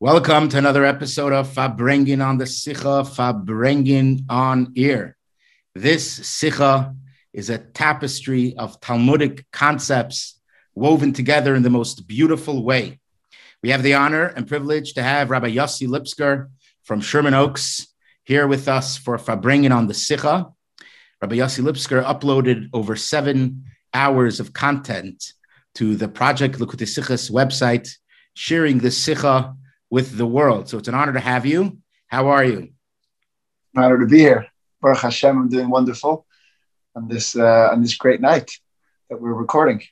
Welcome to another episode of Farbrengen on the Sicha, Farbrengen on Ear. This Sicha is a tapestry of Talmudic concepts woven together in the most beautiful way. We have the honor and privilege to have Rabbi Yossi Lipskier from Sherman Oaks here with us for Farbrengen on the Sicha. Rabbi Yossi Lipskier uploaded over seven hours of content to the Project Likutei website, sharing the Sicha with the world. So it's an honor to have you. How are you? Honor to be here. Baruch Hashem, I'm doing wonderful on this uh, on this great night that we're recording.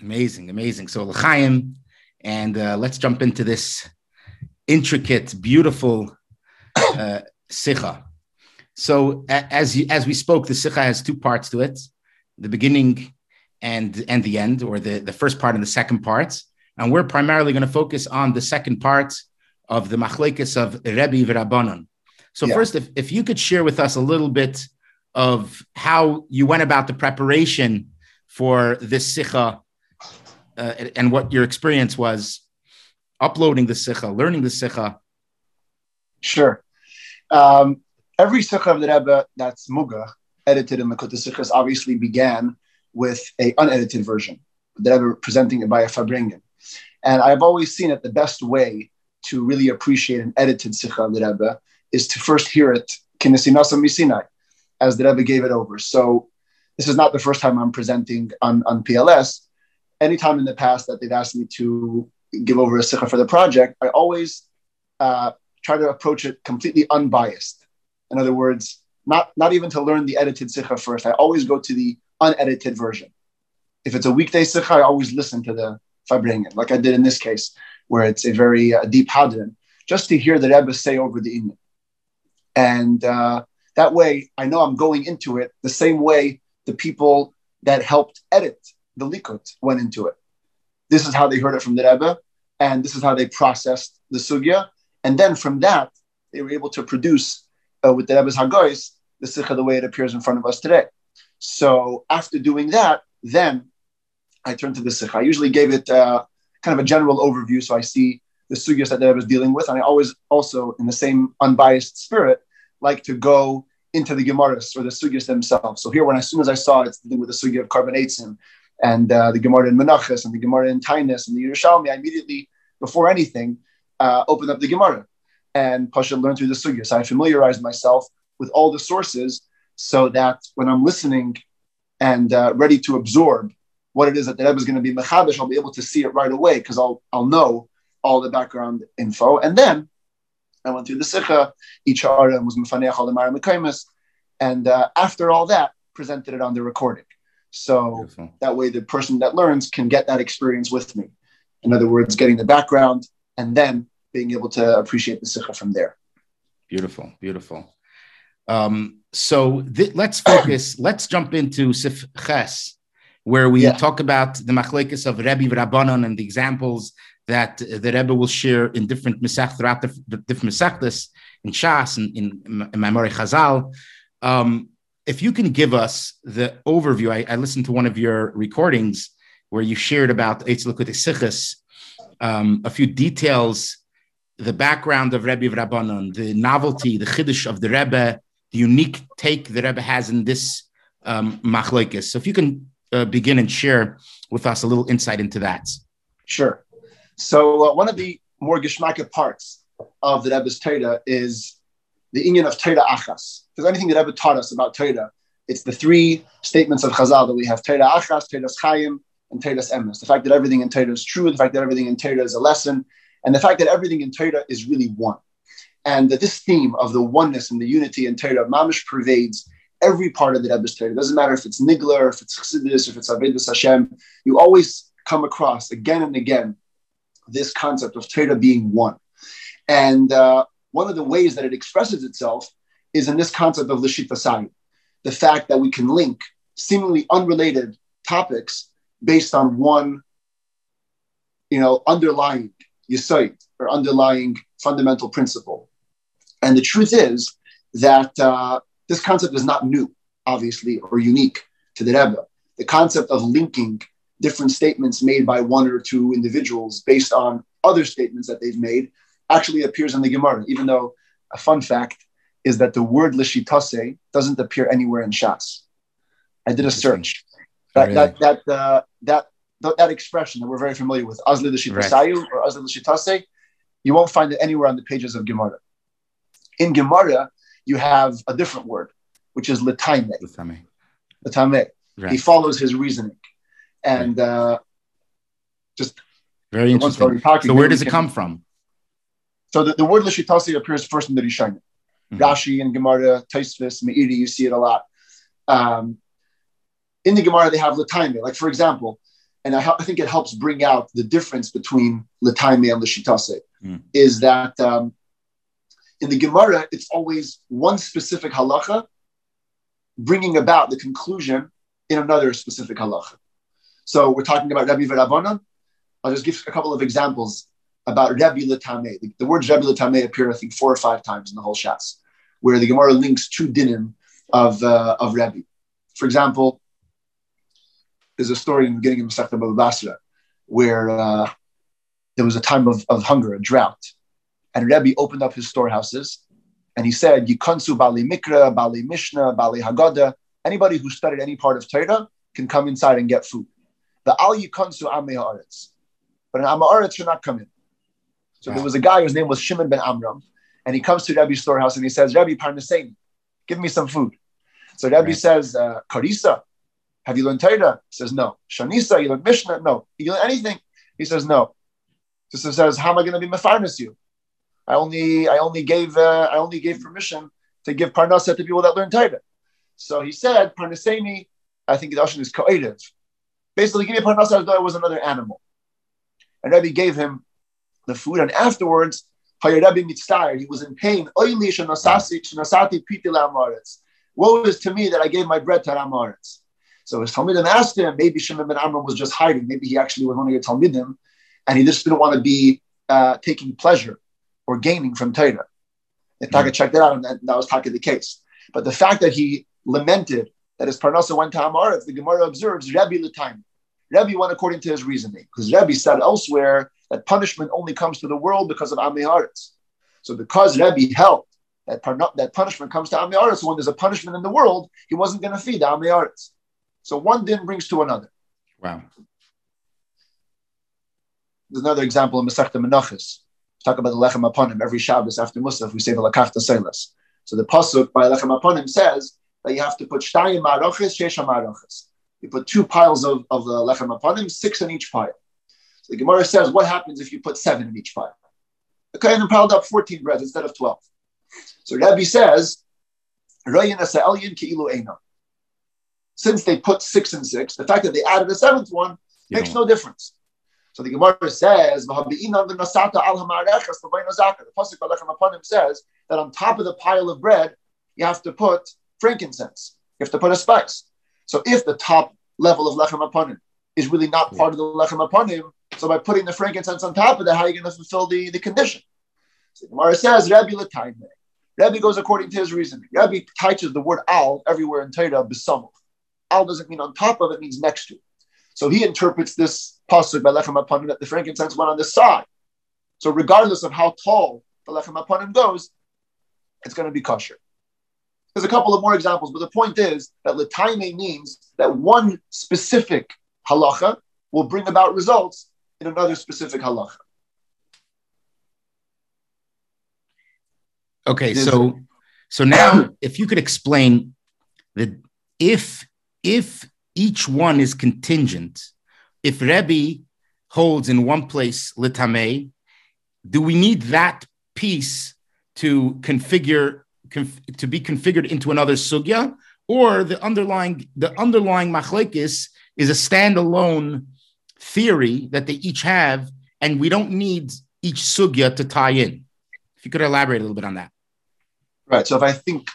Amazing, amazing. So l'chaim, and uh, let's jump into this intricate, beautiful uh, sicha. So as you, as we spoke, the sicha has two parts to it: the beginning and and the end, or the the first part and the second part. And we're primarily going to focus on the second part of the machlekes of Rebbe V'Rabbanon. So yeah. first, if, if you could share with us a little bit of how you went about the preparation for this sicha uh, and what your experience was uploading the sicha, learning the sicha. Sure. Um, every sicha of the Rebbe that's muga, edited in the Sichas, obviously began with a unedited version. The Rebbe presenting it by a Farbrengen. And I've always seen it the best way to really appreciate an edited Sikha of the Rebbe is to first hear it Kinesinasa Misinai, as the Rebbe gave it over. So this is not the first time I'm presenting on, on PLS. Anytime in the past that they've asked me to give over a Sikha for the project, I always uh, try to approach it completely unbiased. In other words, not, not even to learn the edited Sikha first. I always go to the unedited version. If it's a weekday Sikha, I always listen to the Farbrengen, like I did in this case where it's a very uh, deep hadran, just to hear the Rebbe say over the Inyan. And uh, that way, I know I'm going into it the same way the people that helped edit the Likut went into it. This is how they heard it from the Rebbe, and this is how they processed the Sugya. And then from that, they were able to produce uh, with the Rebbe's Hagois the Sikha the way it appears in front of us today. So after doing that, then I turned to the Sikha. I usually gave it uh, kind of a general overview. So I see the sugyas that I was dealing with. And I always also, in the same unbiased spirit, like to go into the Gemaras or the sugyas themselves. So here, when as soon as I saw it's dealing with the sugya of carbonates and uh, the Gemara in Menachos and the Gemara in Taanis and the Yerushalmi, I immediately, before anything, uh, opened up the Gemara and Pasha learned through the sugya. So I familiarized myself with all the sources so that when I'm listening and uh, ready to absorb what it is that the Rebbe is going to be mechadish, I'll be able to see it right away because I'll I'll know all the background info. And then I went through the Sikha, each and was Mefaneach al Mekaimus, and uh, after all that, presented it on the recording. So Beautiful. that way, the person that learns can get that experience with me. In other words, getting the background and then being able to appreciate the Sikha from there. Beautiful, beautiful. Um, so th- let's focus. let's jump into Sif Ches where we yeah. talk about the machlekes of Rebbe Rabbanon and the examples that the Rebbe will share in different misach throughout the, the different misachtas in Shas and in, in, in Chazal. Um, if you can give us the overview, I, I, listened to one of your recordings where you shared about Eitz Sichas, um, a few details, the background of Rebbe Rabbanon, the novelty, the chiddush of the Rebbe, the unique take the Rebbe has in this um, machlekes. So if you can uh, begin and share with us a little insight into that? Sure. So uh, one of the more geschmacked parts of the Rebbe's Torah is the union of Torah Achas. Because anything that Rebbe taught us about Torah, it's the three statements of Chazal that we have Torah Achas, Torah Chaim, and Torah Emes. The fact that everything in Torah is true, the fact that everything in Torah is a lesson, and the fact that everything in Torah is really one. And that this theme of the oneness and the unity in Torah, Mamish pervades every part of the Rebbe's Torah. It doesn't matter if it's Nigler, if it's Chassidus, if it's Avedus Hashem. You always come across again and again this concept of Torah being one. And uh, one of the ways that it expresses itself is in this concept of Lashita Sayyid, the fact that we can link seemingly unrelated topics based on one, you know, underlying yisoid or underlying fundamental principle. And the truth is that uh, this concept is not new, obviously, or unique to the Rebbe. The concept of linking different statements made by one or two individuals based on other statements that they've made actually appears in the Gemara, even though a fun fact is that the word lishitase doesn't appear anywhere in Shas. I did a search. That, really? that, that, uh, that, that, that, expression that we're very familiar with, Azli l'shitasayu right. or Azli l'shitase, you won't find it anywhere on the pages of Gemara. In Gemara, you have a different word, which is. Letaime. Letaime. Right. He follows his reasoning. And right. uh, just very interesting. Talking, so where does it come from? So the, the word lishitasi appears first in the Rishonim. Mm-hmm. Rashi and Gemara, Taisvis, Meiri, you see it a lot. Um, in the Gemara, they have letaime. Like for example, and I, I, think it helps bring out the difference between letaime and lishitase, mm. is that um, in the Gemara, it's always one specific halacha bringing about the conclusion in another specific halacha. So we're talking about Rabbi V'Rabbanan. I'll just give a couple of examples about Rabbi Latame. The, the words Rabbi Latame appear, I think, four or five times in the whole Shas, where the Gemara links two dinim of, uh, of Rabbi. For example, there's a story in the beginning of Masechta Baba Basra where uh, there was a time of, of hunger, a drought, and Rabbi opened up his storehouses and he said, Yikansu Bali Mikra, Bali Mishnah, Bali Haggadah, anybody who studied any part of Torah can come inside and get food. The Al Yikansu Amei Haaretz. But an Amaretz should not come in. So wow. there was a guy whose name was Shimon ben Amram, and he comes to Rabbi's storehouse and he says, Rabbi Parnasein, give me some food. So Rabbi right. says, uh, Karisa, have you learned Torah? He says, no. Shanisa, you learned Mishnah? No. You learn anything? He says, no. So says, how am I going to be mefarnes you? I only, I only gave, uh, I only gave permission to give parnasa to people that learn Torah. So he said, parnaseni, I think the Russian is ko'etiv. Basically, give me parnasa as though I was another animal. And Rabbi gave him the food, and afterwards, Rabbi mitzayir, he was in pain. Woe is to me that I gave my bread to Ramaretz. So his Talmidim asked him, maybe Shimon ben Amram was just hiding. Maybe he actually was one of your Talmidim, and he just didn't want to be uh, taking pleasure or gaining from Torah. And Taka mm-hmm. checked it out, and that, that was Taka the case. But the fact that he lamented that his Parnasa went to Amaretz, the Gemara observes Rabbi L'Taim. Rabbi went according to his reasoning, because Rabbi said elsewhere that punishment only comes to the world because of Amiharetz. So because Rabbi held that, that punishment comes to Amiharetz, when there's a punishment in the world, he wasn't going to feed Amiharetz. So one din brings to another. Wow. There's another example in Masechta Menachos. Talk about the Lechem Aponim. Every Shabbos after Musaf, we say the Lakachta Selas. So the Pasuk by Lechem Aponim says that you have to put Shtayim Maroches, Shesha Maroches. You put two piles of, of the lechem aponim, six in each pile. So the Gemara says, what happens if you put seven in each pile? The Kohen piled up 14 breads instead of 12. So Rabbi says, since they put six and six, the fact that they added a seventh one makes no difference. So the Gemara says, the Pasuk says that on top of the pile of bread, you have to put frankincense. You have to put a spice. So if the top level of lechem aponim is really not part of the lechem aponim, so by putting the frankincense on top of that, how are you going to fulfill the, the condition? So the Gemara says, Rabbi Lataime. Rabbi goes according to his reasoning. Rabbi touches the word al everywhere in Torah, besamuch. Al doesn't mean on top of it, means next to. So he interprets this pasuk by lechem aponim that the frankincense went on the side. So regardless of how tall the lechem aponim goes, it's going to be kosher. There's a couple of more examples, but the point is that letaime means that one specific halacha will bring about results in another specific halacha. Okay, so so now if you could explain that if if each one is contingent, if Rebbe holds in one place litame, do we need that piece to configure conf- to be configured into another sugya, or the underlying the underlying machlekes is a standalone theory that they each have, and we don't need each sugya to tie in. If you could elaborate a little bit on that. Right. So if I think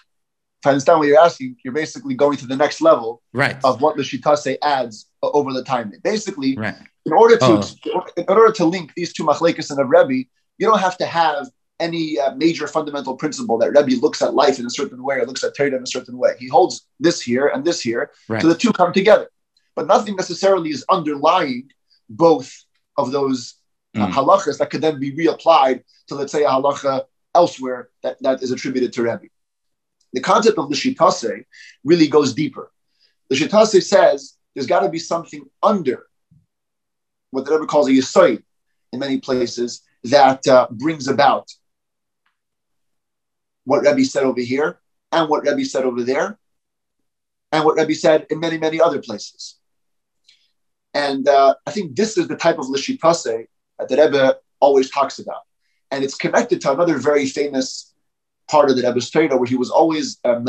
if I understand what you're asking, you're basically going to the next level right. of what the Shitase adds over the time. Basically, right. in order to oh. in order to link these two machlekes and a Rebbe, you don't have to have any uh, major fundamental principle that Rebbe looks at life in a certain way or looks at Torah in a certain way. He holds this here and this here, right. so the two come together. But nothing necessarily is underlying both of those mm. halachas that could then be reapplied to, let's say, a halacha elsewhere that, that is attributed to Rebbe. The concept of the Shitase really goes deeper. The Shitase says there's got to be something under what the Rebbe calls a yisoid in many places that uh, brings about what Rebbe said over here and what Rebbe said over there and what Rebbe said in many, many other places. And uh, I think this is the type of Lishipase that the Rebbe always talks about. And it's connected to another very famous part of the Rebbe's Torah where he was always um,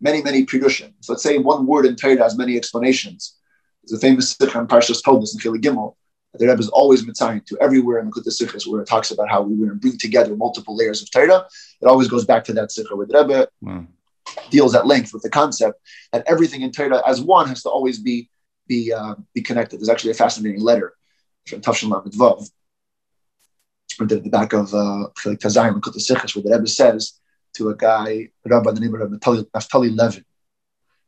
many, many pirushim. So let's say one word in Torah has many explanations. There's a famous sikh on Parshas Toldus in Chili Gimel. The Rebbe is always mitzayin to everywhere in the Kutta Sikhs where it talks about how we were to bring together multiple layers of Torah. It always goes back to that sikh where the Rebbe wow. deals at length with the concept that everything in Torah as one has to always be be uh, be connected. There's actually a fascinating letter from Tafshin Lamed Vav printed at the back of uh, Chelik Tazayim Sikhs where the Rebbe says to a guy, Rabbi by the name of Naftali Levin,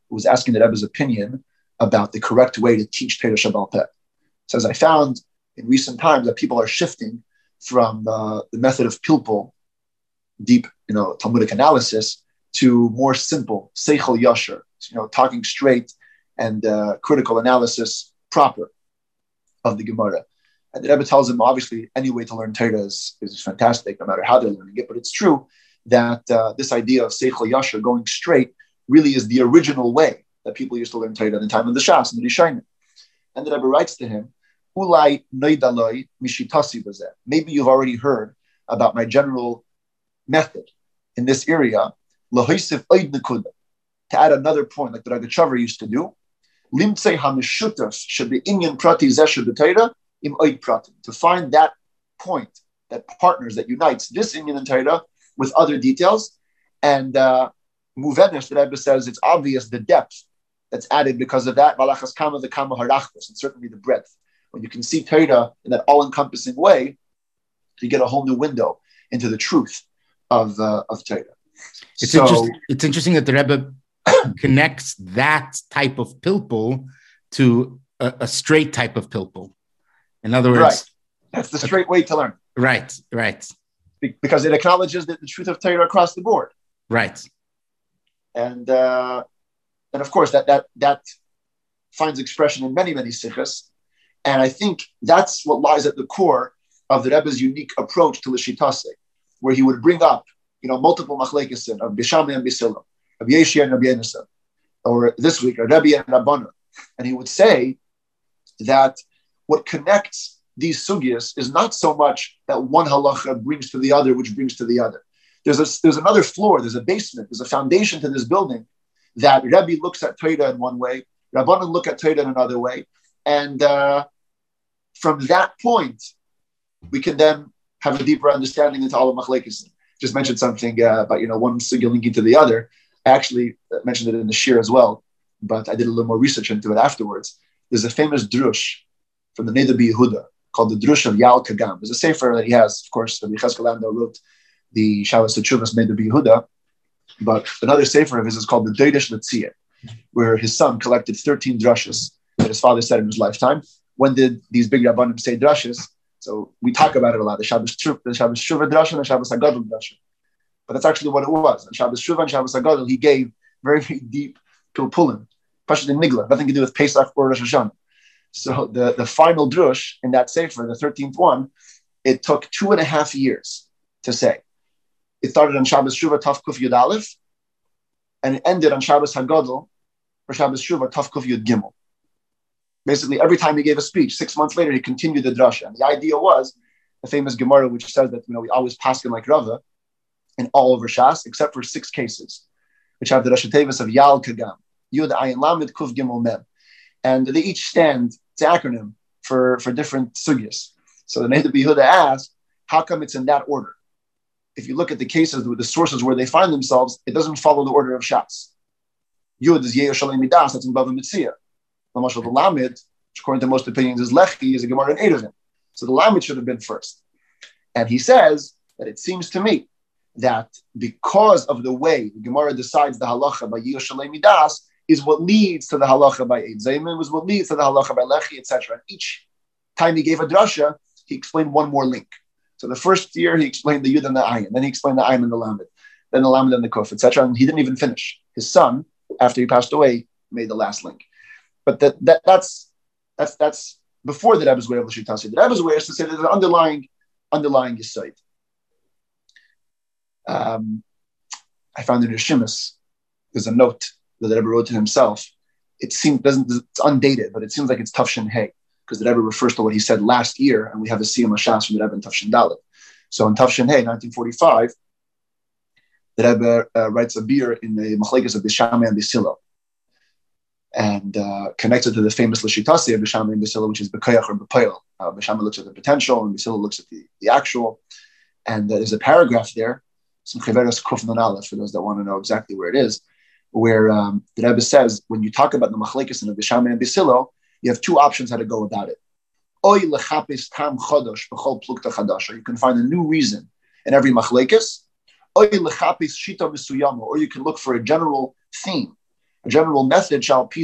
who was asking the Rebbe's opinion about the correct way to teach Torah Shabbal Peh. Says, I found in recent times that people are shifting from uh, the method of pilpul, deep, you know, Talmudic analysis, to more simple, seichel yasher, you know, talking straight and uh, critical analysis proper of the Gemara. And the Rebbe tells him, obviously, any way to learn Torah is, is fantastic, no matter how they're learning it. But it's true that uh, this idea of Seichel Yasher, going straight, really is the original way that people used to learn Torah in the time of the Shas and the Rishayim. And the Rebbe writes to him, mishitasi Maybe you've already heard about my general method in this area, to add another point, like the Ragachover used to do. Limtzei hamishutas should be inyan prati zesha im pratim. To find that point, that partners, that unites this inyan and Torah with other details. And uh, Muvenesh, the Rebbe says it's obvious the depth that's added because of that. Malachas kama the kama harachos, and certainly the breadth. When you can see Torah in that all-encompassing way, you get a whole new window into the truth of uh, of Torah. It's, so, interesting, it's interesting that the Rebbe connects that type of pilpul to a, a, straight type of pilpul. In other words, right. that's the straight way to learn. Right, right. Because it acknowledges that the truth of Torah across the board. Right. And uh, and of course that that that finds expression in many many sikhs, and I think that's what lies at the core of the Rebbe's unique approach to Lishitase, where he would bring up you know multiple machlekesin of Bishami and Bisila, of Yeshi and Rabbi or this week Rabbi and Rabbana, and he would say that what connects these sugyas is not so much that one halacha brings to the other, which brings to the other. There's a, there's another floor, there's a basement, there's a foundation to this building that Rebbe looks at Torah in one way, Rabbanan look at Torah in another way, and uh, from that point, we can then have a deeper understanding into all of Machlekes. Just mentioned something uh, about you know one sugya linking to the other. I actually mentioned it in the shir as well, but I did a little more research into it afterwards. There's a famous drush from the Neder Yehuda called the Drush of Yal Kagam. There's a sefer that he has, of course, Rabbi Cheskel wrote the Shabbos Teshuvas Neder Yehuda, but another sefer of his is called the Deidish Letzia, where his son collected 13 drushes that his father said in his lifetime. When did these big rabbanim say drushes? So we talk about it a lot, the Shabbos Shuva, the Shabbos Shuva drasha and the Shabbos Agadol drasha. But that's actually what it was. On Shabbos Shuva and Shabbos Agadol, he gave very, very deep pilpulim, Pashut Nigla, nothing to do with Pesach or Rosh Hashanah. So the, the final drush in that sefer, the 13th one, it took two and a half years to say. It started on Shabbos Shuva Taf Kuf Yud Aleph, and it ended on Shabbos Hagadol or Shabbos Shuva Taf Kuf Yud Gimel. Basically, every time he gave a speech, six months later, he continued the drasha. And the idea was the famous Gemara, which says that you know we always pass him like Rava in all over Shas, except for six cases, which have the Rashatevis of Yal Kagam, Yud Ayin Lamed Kuf Gimel Mem. And they each stand, it's an acronym for, for different sugyas. So the Neder Yehuda asked, how come it's in that order? if you look at the cases, with the sources where they find themselves, it doesn't follow the order of Shas. Yud is Yeho Shalem Midas, that's in Bava Metzia. Lamashal the Lamed, which according to most opinions is Lechi, is a Gemara in Eruvin. So the Lamed should have been first. And he says that it seems to me that because of the way the Gemara decides the halacha by Yeho Shalem Midas is what leads to the halacha by Eid Zayman, was what leads to the halacha by Lechi, etc. Each time he gave a drasha, he explained one more link. So the first year he explained the Yud and the Ayin, then he explained the Ayin and the Lamed, then the Lamed and the Kuf, etc. And he didn't even finish. His son, after he passed away, made the last link. But that, that that's that's that's before the Rebbe's way of Lashitasi. The Rebbe's way is to say there's an underlying underlying Yisoid. Um, I found in Rishimus, there's a note that the Rebbe wrote to himself. It seems doesn't it's undated, but it seems like it's Tufshin Hay because the Rebbe refers to what he said last year, and we have a Siyam Ashas from the Rebbe in Tufshin Dalit. So in Tufshin Hay, 1945, the Rebbe uh, writes a beer in the Machlekes of Bishame and Bisilo, and uh, connected to the famous Lashitasi of Bishame and Bisilo, which is Bekoyach or Bepoil. Uh, Bishame looks at the potential, and Bisilo looks at the, the actual. And uh, there's a paragraph there, some Chiveros Kufnan Aleph, for those that want to know exactly where it is, where um, the Rebbe says, when you talk about the Machlekes and the Bishame and Bisilo, you have two options how to go about it. Or you can find a new reason in every machlekes, or you can look for a general theme, a general method, which allows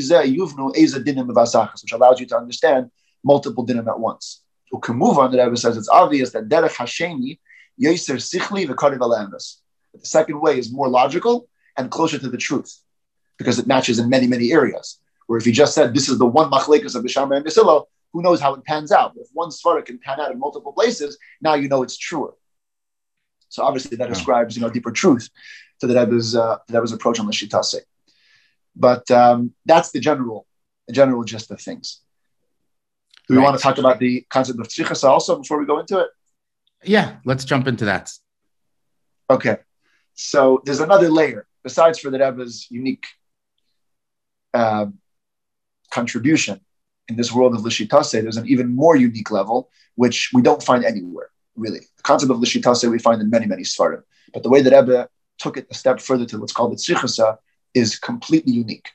you to understand multiple dinim at once. So can move on. The Rebbe says it's obvious that derech hasheni yoser sichli v'kariv The second way is more logical and closer to the truth because it matches in many many areas. Where if he just said this is the one machlekas of Bishama and Bisilo, who knows how it pans out? If one svara can pan out in multiple places, now you know it's truer. So obviously that ascribes you know deeper truth to the Rebbe's uh, the Rebbe's approach on the Shitase. But um, that's the general the general gist of things. Do we right. want to talk about the concept of tzrichas also before we go into it? Yeah, let's jump into that. Okay, so there's another layer besides for the Rebbe's unique uh, contribution in this world of Lishitase, there's an even more unique level, which we don't find anywhere, really. The concept of Lishitase we find in many, many Svarim. But the way that Rebbe took it a step further to what's called the Tzrichasa is completely unique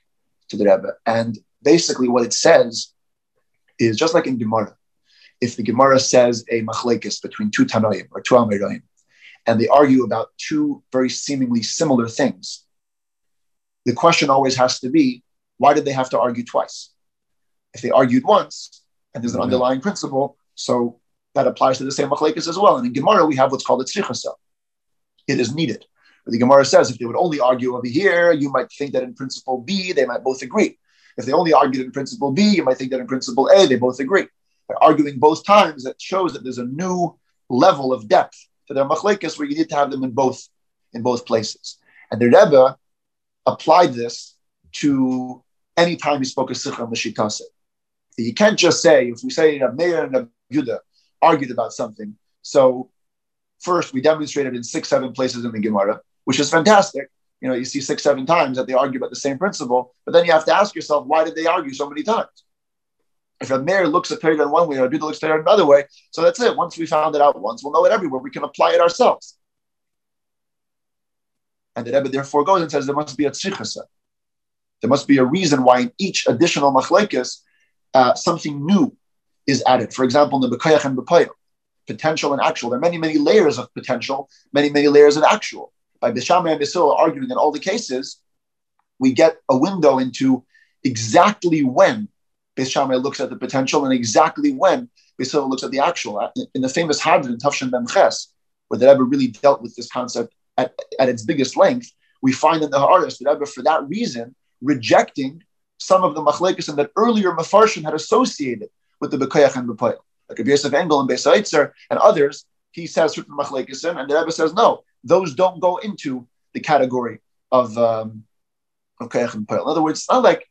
to the Rebbe. And basically, what it says is just like in Gemara. If the Gemara says a machlekes between two Tanoim or two Amiroim, and they argue about two very seemingly similar things, the question always has to be why did they have to argue twice? If they argued once and there's an underlying principle, so that applies to the same machlekes as well. And in Gemara, we have what's called a tzrichasa. It is needed. But the Gemara says if they would only argue over here, you might think that in principle B, they might both agree. If they only argued in principle B, you might think that in principle A, they both agree. By arguing both times, that shows that there's a new level of depth to their machlekes where you need to have them in both in both places. And the Rebbe applied this to any time he spoke a sikha mashitase. You can't just say, if we say a Meir and a Yudah argued about something. So first we demonstrated in six, seven places in the Gemara, which is fantastic. You know, you see six, seven times that they argue about the same principle, but then you have to ask yourself, why did they argue so many times? If a mayor looks at Torah in one way a Yudah looks at another way, so that's it. Once we found it out once, we'll know it everywhere. We can apply it ourselves. And the Rebbe therefore goes and says there must be a tzrichasa. There must be a reason why in each additional machlekes, uh, something new is added. For example, in the Bekayach and Bepayach, potential and actual. There are many, many layers of potential, many, many layers of actual. By Bishama and Bisil arguing in all the cases, we get a window into exactly when Bishama looks at the potential and exactly when Bisil looks at the actual. In the famous Hadran, Tafshin Memches, where the Rebbe really dealt with this concept at, at its biggest length, we find in the Haaretz that Rebbe, for that reason, rejecting some of the machlekes and that earlier mafarshim had associated with the bekoyach and bepoyel, like Yosef Engel and Beis Besaitzer and others. He says certain machlekes, and the Rebbe says no, those don't go into the category of um, and bepoyel. In other words, it's not like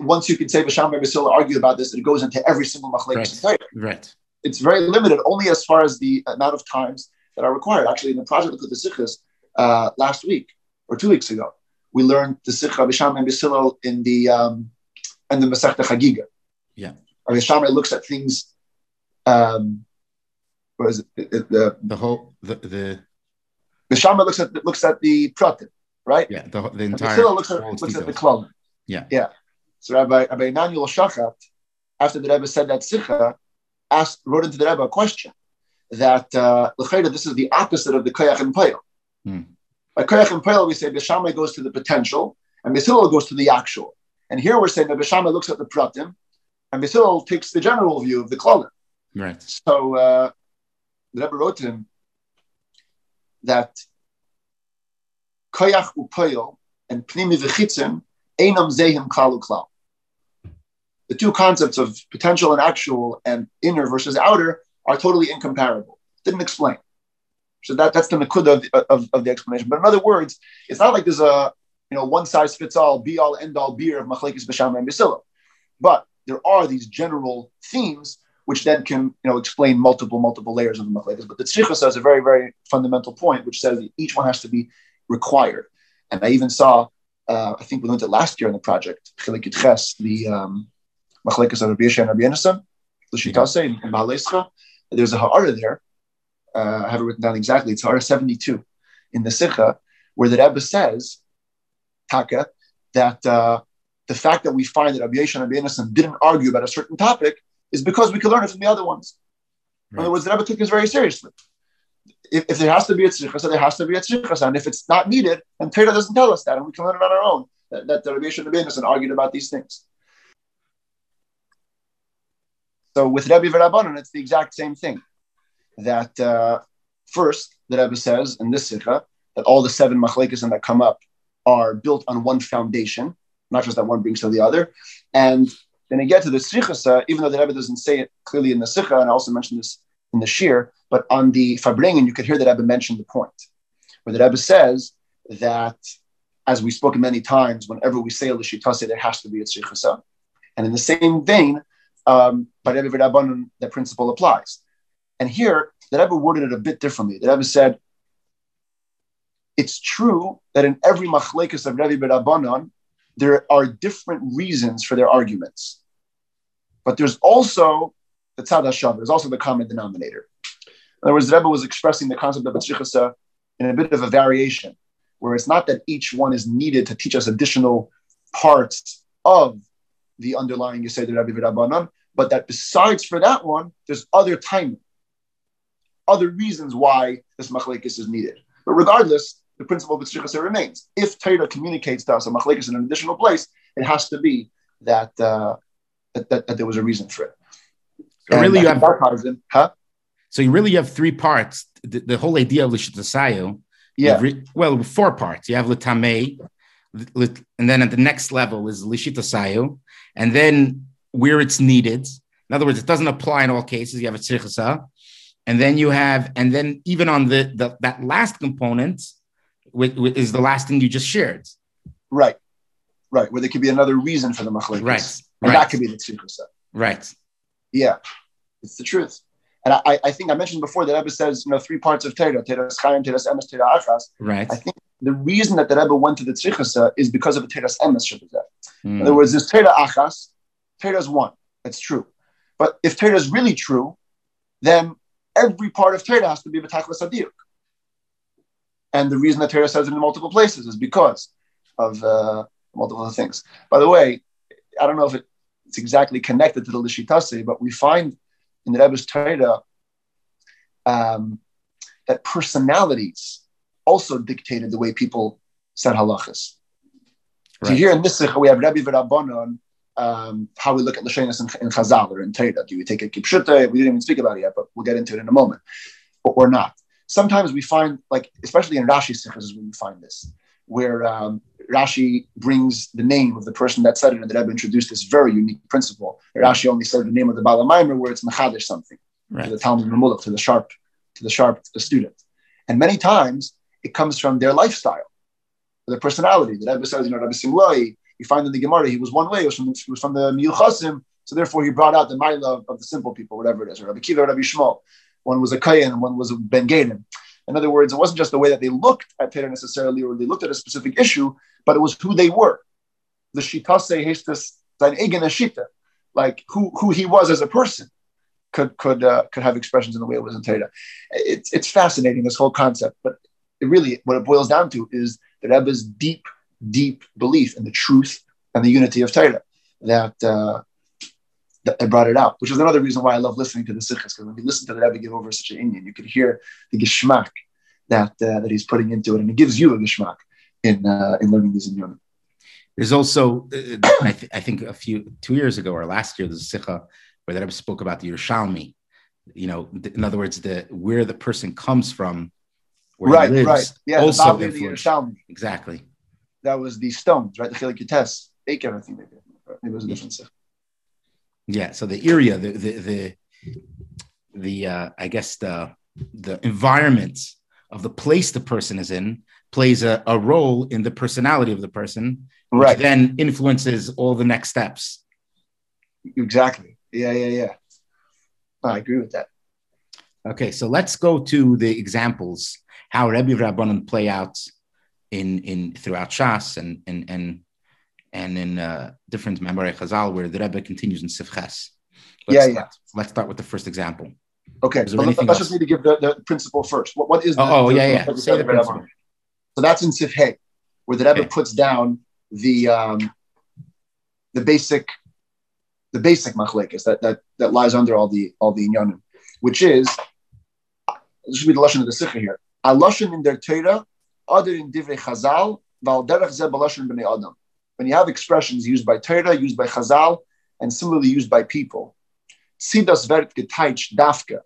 once you can say Basham and Basil argue about this, it goes into every single machlekes. Right. right. It's very limited, only as far as the amount of times that are required. Actually, in the project of the Sikhs uh, last week or two weeks ago, we learned the Sikh Rabbi and Bisilo in the um, in the Masechta Chagiga. Yeah, Shammai looks at things. Um, what is it? The, the, the whole the the. Looks at looks at the pratim, right? Yeah, the, the entire. And looks at looks at the klal. Yeah, yeah. So Rabbi Rabbi Immanuel Schochet, after the Rebbe said that Sikha, asked wrote into the Rebbe a question that uh, this is the opposite of the koyach and payil. Hmm. By Koyach and Peil, we say Bishama goes to the potential, and Bishilal goes to the actual. And here we're saying that Bishama looks at the pratim, and Bishilal takes the general view of the klalim. Right. So uh, the Rebbe wrote to him that koyach upoyel and pnimi v'chitzim einam zehim klalu klal. The two concepts of potential and actual and inner versus outer are totally incomparable. Didn't explain. So that, that's the nakuda of, of, of, the explanation. But in other words, it's not like there's a you know one size fits all, be all end all beer of machlekes b'sham and basila. But there are these general themes which then can you know explain multiple multiple layers of the machlekes. But the tzricha says a very very fundamental point, which says that each one has to be required. And I even saw, uh, I think we learned it last year in the project, the um, machlekes of Rabbi and Rabbi l'shitase in Baalescha. There's a ha'ara there uh, I have it written down exactly. It's Hara 72 in the Sikha, where the Rebbe says, Taka, that uh, the fact that we find that Rabbi and Rabbi didn't argue about a certain topic is because we could learn it from the other ones. Right. In other words, the Rebbe took this very seriously. If, if there has to be a tzricha, so there has to be a tzricha. And if it's not needed, then Torah doesn't tell us that, and we can learn it on our own. That, that the Rabbi Yeshua and Yonasan argued about these things. So with Rabbi Verabanan, it's the exact same thing that uh, first, the Rebbe says in this sikha that all the seven machlekes that come up are built on one foundation, not just that one brings to the other. And then get to the sichasa, even though the Rebbe doesn't say it clearly in the sikha, and I also mentioned this in the shir, but on the farbrengen, you could hear the Rebbe mention the point, where the Rebbe says that, as we've spoken many times, whenever we say a lishitase, there has to be a sichasa. And in the same vein, um, by Rebbe that principle applies. And here, the Rebbe worded it a bit differently. The Rebbe said, it's true that in every machlekes of Rebbe B'Rabbanon, there are different reasons for their arguments. But there's also the tzad hashav, there's also the common denominator. In other words, the Rebbe was expressing the concept of a in a bit of a variation, where it's not that each one is needed to teach us additional parts of the underlying Yisei Rebbe B'Rabbanon, but that besides for that one, there's other timing other reasons why this machlekes is needed. But regardless, the principle of Tzrichasa remains. If Torah communicates to us a machlekes in an additional place, it has to be that, uh, that, that, that, there was a reason for it. So really, you have huh? So you really have three parts. The, the whole idea of l'shitasayo. Yeah. Re- well, four parts. You have l'tamei, and then at the next level is l'shitasayo, and then where it's needed. In other words, it doesn't apply in all cases. You have a tzrichasa, and then you have, and then even on the, the that last component is the last thing you just shared. Right, right. Where there could be another reason for the machlekes. Right, and right. that could be the tzikusa. Right. Yeah, it's the truth. And I, I think I mentioned before that Rebbe says, you know, three parts of Torah, Torah Chaim, Torah Emes, Torah Achas. Right. I think the reason that the Rebbe went to the Tzrichasa is because of the Torah Emes Shabbat. Mm. In other words, there's Torah Achas, Torah is one. That's true. But if Torah is really true, then every part of Torah has to be B'tachlis Adiyuk. And the reason that Torah says it in multiple places is because of uh, multiple things. By the way, I don't know if it, it's exactly connected to the Lishitase, but we find in the Rebbe's Torah um, that personalities also dictated the way people said halachas. Right. So here in this we have Rabbi V'Rabbanon um, how we look at Lashonis in, in Chazal or in Torah. Do we take a kipshuta? We didn't even speak about it yet, but we'll get into it in a moment, or, or not. Sometimes we find, like, especially in Rashi Sikhs, is when we find this, where um, Rashi brings the name of the person that said it, and the Rebbe introduced this very unique principle. Rashi only said the name of the Balamaimer, where it's Machadish something, right. to the Talmud Mamulach, to the sharp, to the sharp the student. And many times it comes from their lifestyle, their personality. The Rebbe says, you know, Rabbi Simlai, you find in the Gemara he was one way, it was from, it was from the Miyuchasim, so therefore he brought out the Maila of the simple people, whatever it is, or Rabbi Kiva, Rabbi Shmuel. One was a Kayan one was a Ben Gadim. In other words, it wasn't just the way that they looked at Torah necessarily, or they looked at a specific issue, but it was who they were. The Shitase Hestas Egen Shita, like who, who he was as a person could could uh, could have expressions in the way it was in Torah. It's it's fascinating this whole concept, but it really what it boils down to is the Rebbe's deep deep belief in the truth and the unity of Torah that, uh, that brought it out, which is another reason why I love listening to the Sikhs, because when you listen to the Rebbe give over such an Indian, you could hear the geschmack that, uh, that he's putting into it, and it gives you a geschmack in, uh, in learning these Inyanim. There's also, uh, I, th- I, think a few, two years ago or last year, there's a Sikha where the Rebbe spoke about the Yerushalmi, you know, in other words, the where the person comes from, where right, lives, right, yeah, also the exactly. That was the stones, right? The chilik test, eight everything they did. It was a different stuff. Yeah, so the area, the the the, the uh, I guess the the environment of the place the person is in plays a, a role in the personality of the person, which right. then influences all the next steps. Exactly. Yeah, yeah, yeah. I agree with that. Okay, so let's go to the examples how Rebbe Rabbanon play out in in throughout Shas and and and and in uh, different Memorei Chazal where the Rebbe continues in Sifches. Yeah, yeah. Let's start with the first example. Okay, so let's else? just need to give the, the principle first. What, what is the, oh, oh the, yeah, yeah. Say the principle. So that's in Sif Hey, where the Rebbe okay. puts down the um, the basic the basic machlekes that, that that lies under all the all the inyanim, which is this should be the lashon of the sikha here. A lashon in their Torah, other in divrei Chazal, val derech ze b'lashon b'nei adam. When you have expressions used by Torah, used by Chazal, and similarly used by people, sidas vert getaich dafka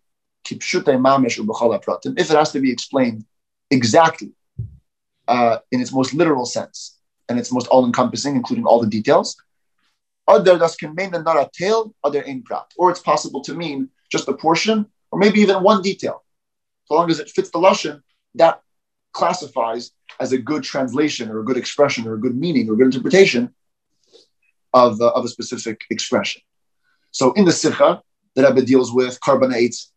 kipshute mamesh ubechol pratim. If it has to be explained exactly uh, in its most literal sense and its most all-encompassing, including all the details, other das can mean not a tail, other in prat, or it's possible to mean just a portion, or maybe even one detail. So long as it fits the lashon, that classifies as a good translation or a good expression or a good meaning or a good interpretation of, uh, of a specific expression. So in the Sikha, the Rebbe deals with carbonates.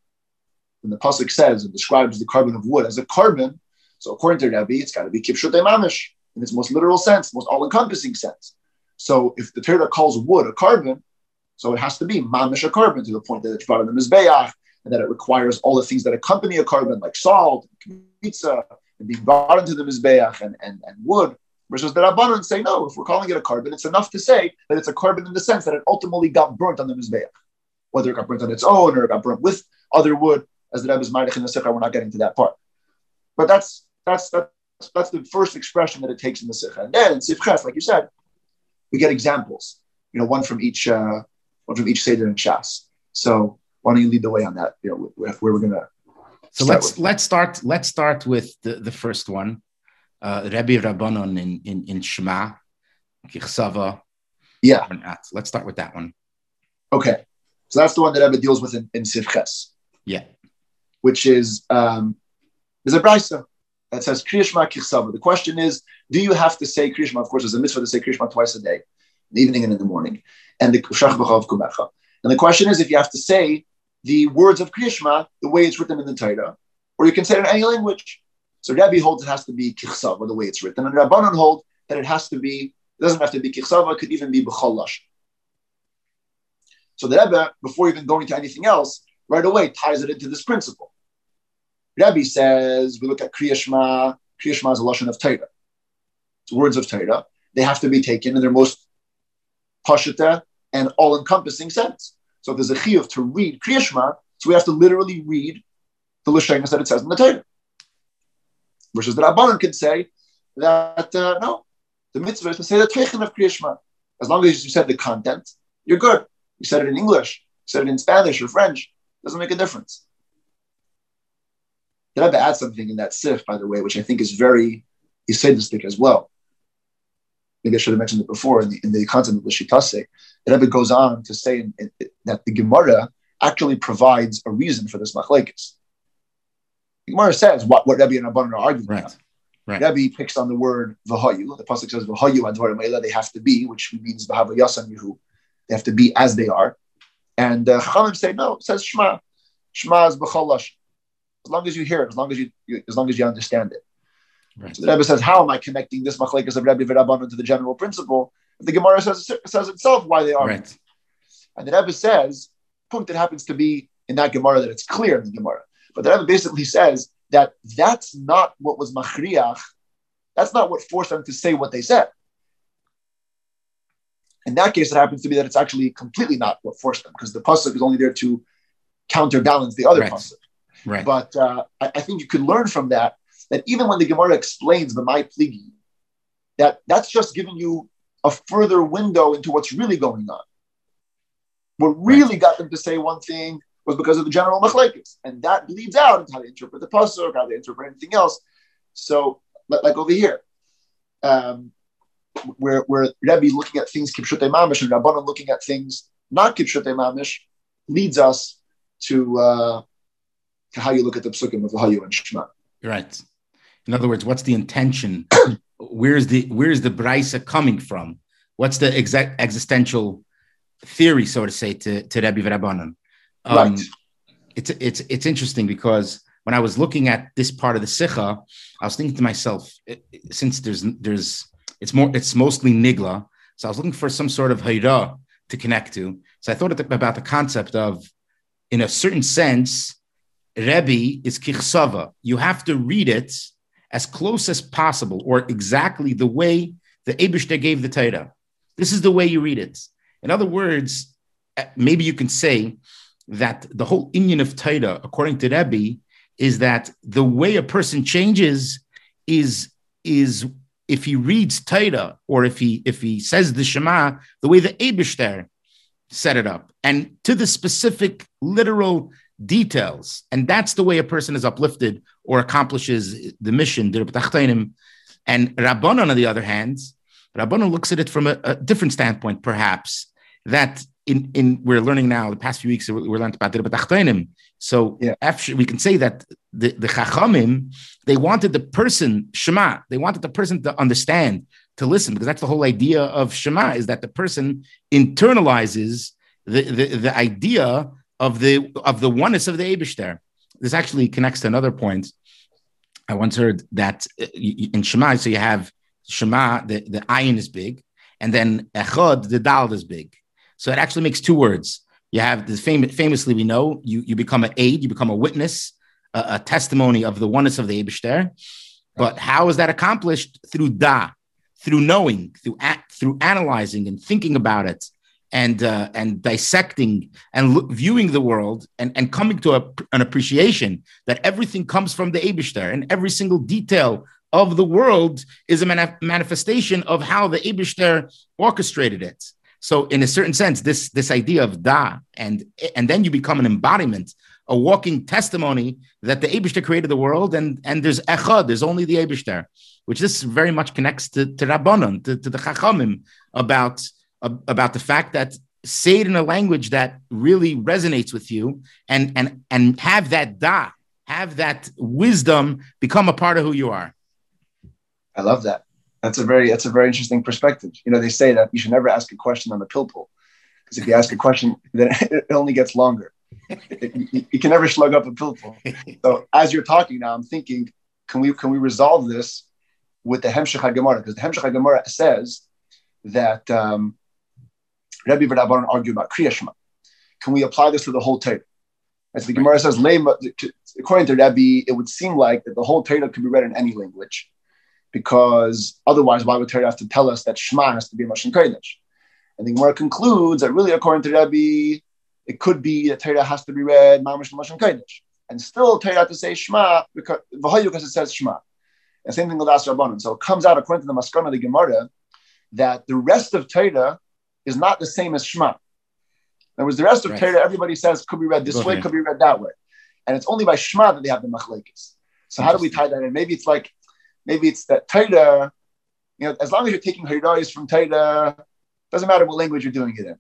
When the pasuk says and describes the korban of wood as a korban, so according to the Rebbe, it's got to be kipshut mamish in its most literal sense, most all-encompassing sense. So if the Torah calls wood a korban, so it has to be mamish a korban to the point that it's brought in the mizbeach and that it requires all the things that accompany a carbon, like salt, pizza, and being brought into the mizbeach and, and, and wood. Versus the Rabbanon say, no, if we're calling it a korban, it's enough to say that it's a korban in the sense that it ultimately got burnt on the mizbeach. Whether it got burnt on its own or it got burnt with other wood, as the Rebbe's Ma'arich in the Sikha, we're not getting to that part. But that's that's that's, that's the first expression that it takes in the Sikha. And then in Sifches, like you said, we get examples. You know, one from each uh, one from each seder and shas. So why don't you lead the way on that? You know, where we're gonna. So let's let's start let's start with the, the first one, uh, Rabbi Rabbanon in in in Shema, Kichsava. Yeah. Let's start with that one. Okay, so that's the one that Rebbe deals with in, in Sivches. Yeah. Which is um, there's a brisa that says Kriyashma Kichsava. The question is, do you have to say Kriyashma? Of course, there's a mitzvah to say Kriyashma twice a day, in the evening and in the morning, and the Shach Kumecha. And the question is if you have to say the words of Kriyashma the way it's written in the Torah, or you can say it in any language. So Rabbi holds it has to be Kichsava, the way it's written, and Rabbanon hold that it has to be, it doesn't have to be Kichsava, it could even be B'cholash. So the Rebbe, before even going to anything else, right away ties it into this principle. Rabbi says, we look at Kriyashma, Kriyashma is a Lashon of Torah. It's words of Torah. They have to be taken in their most pashita and all-encompassing sense. So there's a chiyuv to read Kriyashma, so we have to literally read the Lashenas that it says in the Torah. Versus the Rabbanan can say that, uh, no, the mitzvah is to say the Teichen of Kriyashma. As long as you said the content, you're good. You said it in English, you said it in Spanish or French, doesn't make a difference. The Rebbe adds something in that sif, by the way, which I think is very Yisedistic as well. Maybe I should have mentioned it before in the, in the content of the Shitase. The Rebbe goes on to say in, in, that the Gemara actually provides a reason for this machlekes. The Gemara says what, what Rebbe and Rabbanan are arguing right. about. Right. Rebbe picks on the word v'hayu. The pasuk says v'hayu advarim They have to be, which means v'hava yuhu. They have to be as they are. And uh, Chachamim say no. It says Shema. Shema is b'cholash. As long as you hear it, as long as you, you as long as you understand it. Right. So the Rebbe says, how am I connecting this machlekes of Rebbe V'Rabbanon to the general principle? The Gemara says, says itself why they are. Right. And the Rebbe says, point that happens to be in that Gemara that it's clear in the Gemara. But the Rebbe basically says that that's not what was machriach. That's not what forced them to say what they said. In that case, it happens to be that it's actually completely not what forced them because the pasuk is only there to counterbalance the other right. pasuk. Right. But uh, I, I, think you could learn from that that even when the Gemara explains the my pligi, that that's just giving you a further window into what's really going on. What really right. got them to say one thing was because of the general machlekes, and that bleeds out into how they interpret the pasuk, how they interpret anything else. So, like over here, um, where where Rebbe looking at things kipshutei mamish and Rabbanon looking at things not kipshutei mamish, leads us to uh, to how you look at the psukim of Vahayu and Shema. Right. In other words, what's the intention? where's the where's the brisa coming from? What's the exact existential theory, so to say, to, to Rebbe Rabbanon? Um, right. It's it's it's interesting because when I was looking at this part of the Sikha, I was thinking to myself, since there's there's it's more it's mostly nigla, so I was looking for some sort of hayra to connect to. So I thought about the concept of, in a certain sense, Rebbe is kichsava. You have to read it as close as possible, or exactly the way the Abishter gave the Torah. This is the way you read it. In other words, uh, maybe you can say that the whole Indian of Torah, according to Rebbe, is that the way a person changes is is if he reads Torah or if he if he says the Shema the way the Abishter set it up and to the specific literal details, and that's the way a person is uplifted or accomplishes the mission. And Rabbanon, on the other hand, Rabbanon looks at it from a, a different standpoint, perhaps that in, in we're learning now the past few weeks we learned about the Tachtonim. So yeah. after, we can say that the, the Chachamim, they wanted the person, Shema, they wanted the person to understand, to listen, because that's the whole idea of Shema, is that the person internalizes the, the, the idea of the of the oneness of the Abishter. This actually connects to another point. I once heard that uh, in Shema, so you have Shema, the, the ayin is big, and then Echad, the dal is big. So it actually makes two words. You have the famous, famously, we know you, you become an aid, you become a witness, a, a testimony of the oneness of the Abishter. But how is that accomplished? Through da, through knowing, through through analyzing and thinking about it, and uh, and dissecting and lo- viewing the world and, and coming to a, an appreciation that everything comes from the Abishter and every single detail of the world is a manifestation of how the Abishter orchestrated it. So, in a certain sense, this this idea of da and and then you become an embodiment, a walking testimony that the Abishter created the world, and and there's echad, there's only the Abishter, which this very much connects to, to Rabbanon, to, to the Chachamim about about the fact that say it in a language that really resonates with you and and and have that da have that wisdom become a part of who you are. I love that. That's a very that's a very interesting perspective. You know they say that you should never ask a question on the pilpul because if you ask a question then it only gets longer. You, you, can never slug up a pilpul so as you're talking now i'm thinking can we can we resolve this with the hemshech gemara because the hemshech gemara says that um, Rebbe and Rabbanan argue about Kriya Can we apply this to the whole Torah? As the Gemara says, according to Rebbe, it would seem like that the whole Torah could be read in any language, because otherwise, why would Torah have to tell us that Shema has to be a Lashon Kodesh? And the Gemara concludes that really, according to Rebbe, it could be that Torah has to be read Mamash Lashon Kodesh, and still Torah to say Shema because because it says Shema. And same thing with As Rabbanan. So it comes out according to the Maskana of the Gemara that the rest of Torah is not the same as Shema. There was the rest of right. Torah, everybody says could be read this way, could be read that way. And it's only by Shema that they have the machlekes. So how do we tie that in? Maybe it's like, maybe it's that Torah, you know, as long as you're taking Haydayas from Torah, doesn't matter what language you're doing it in.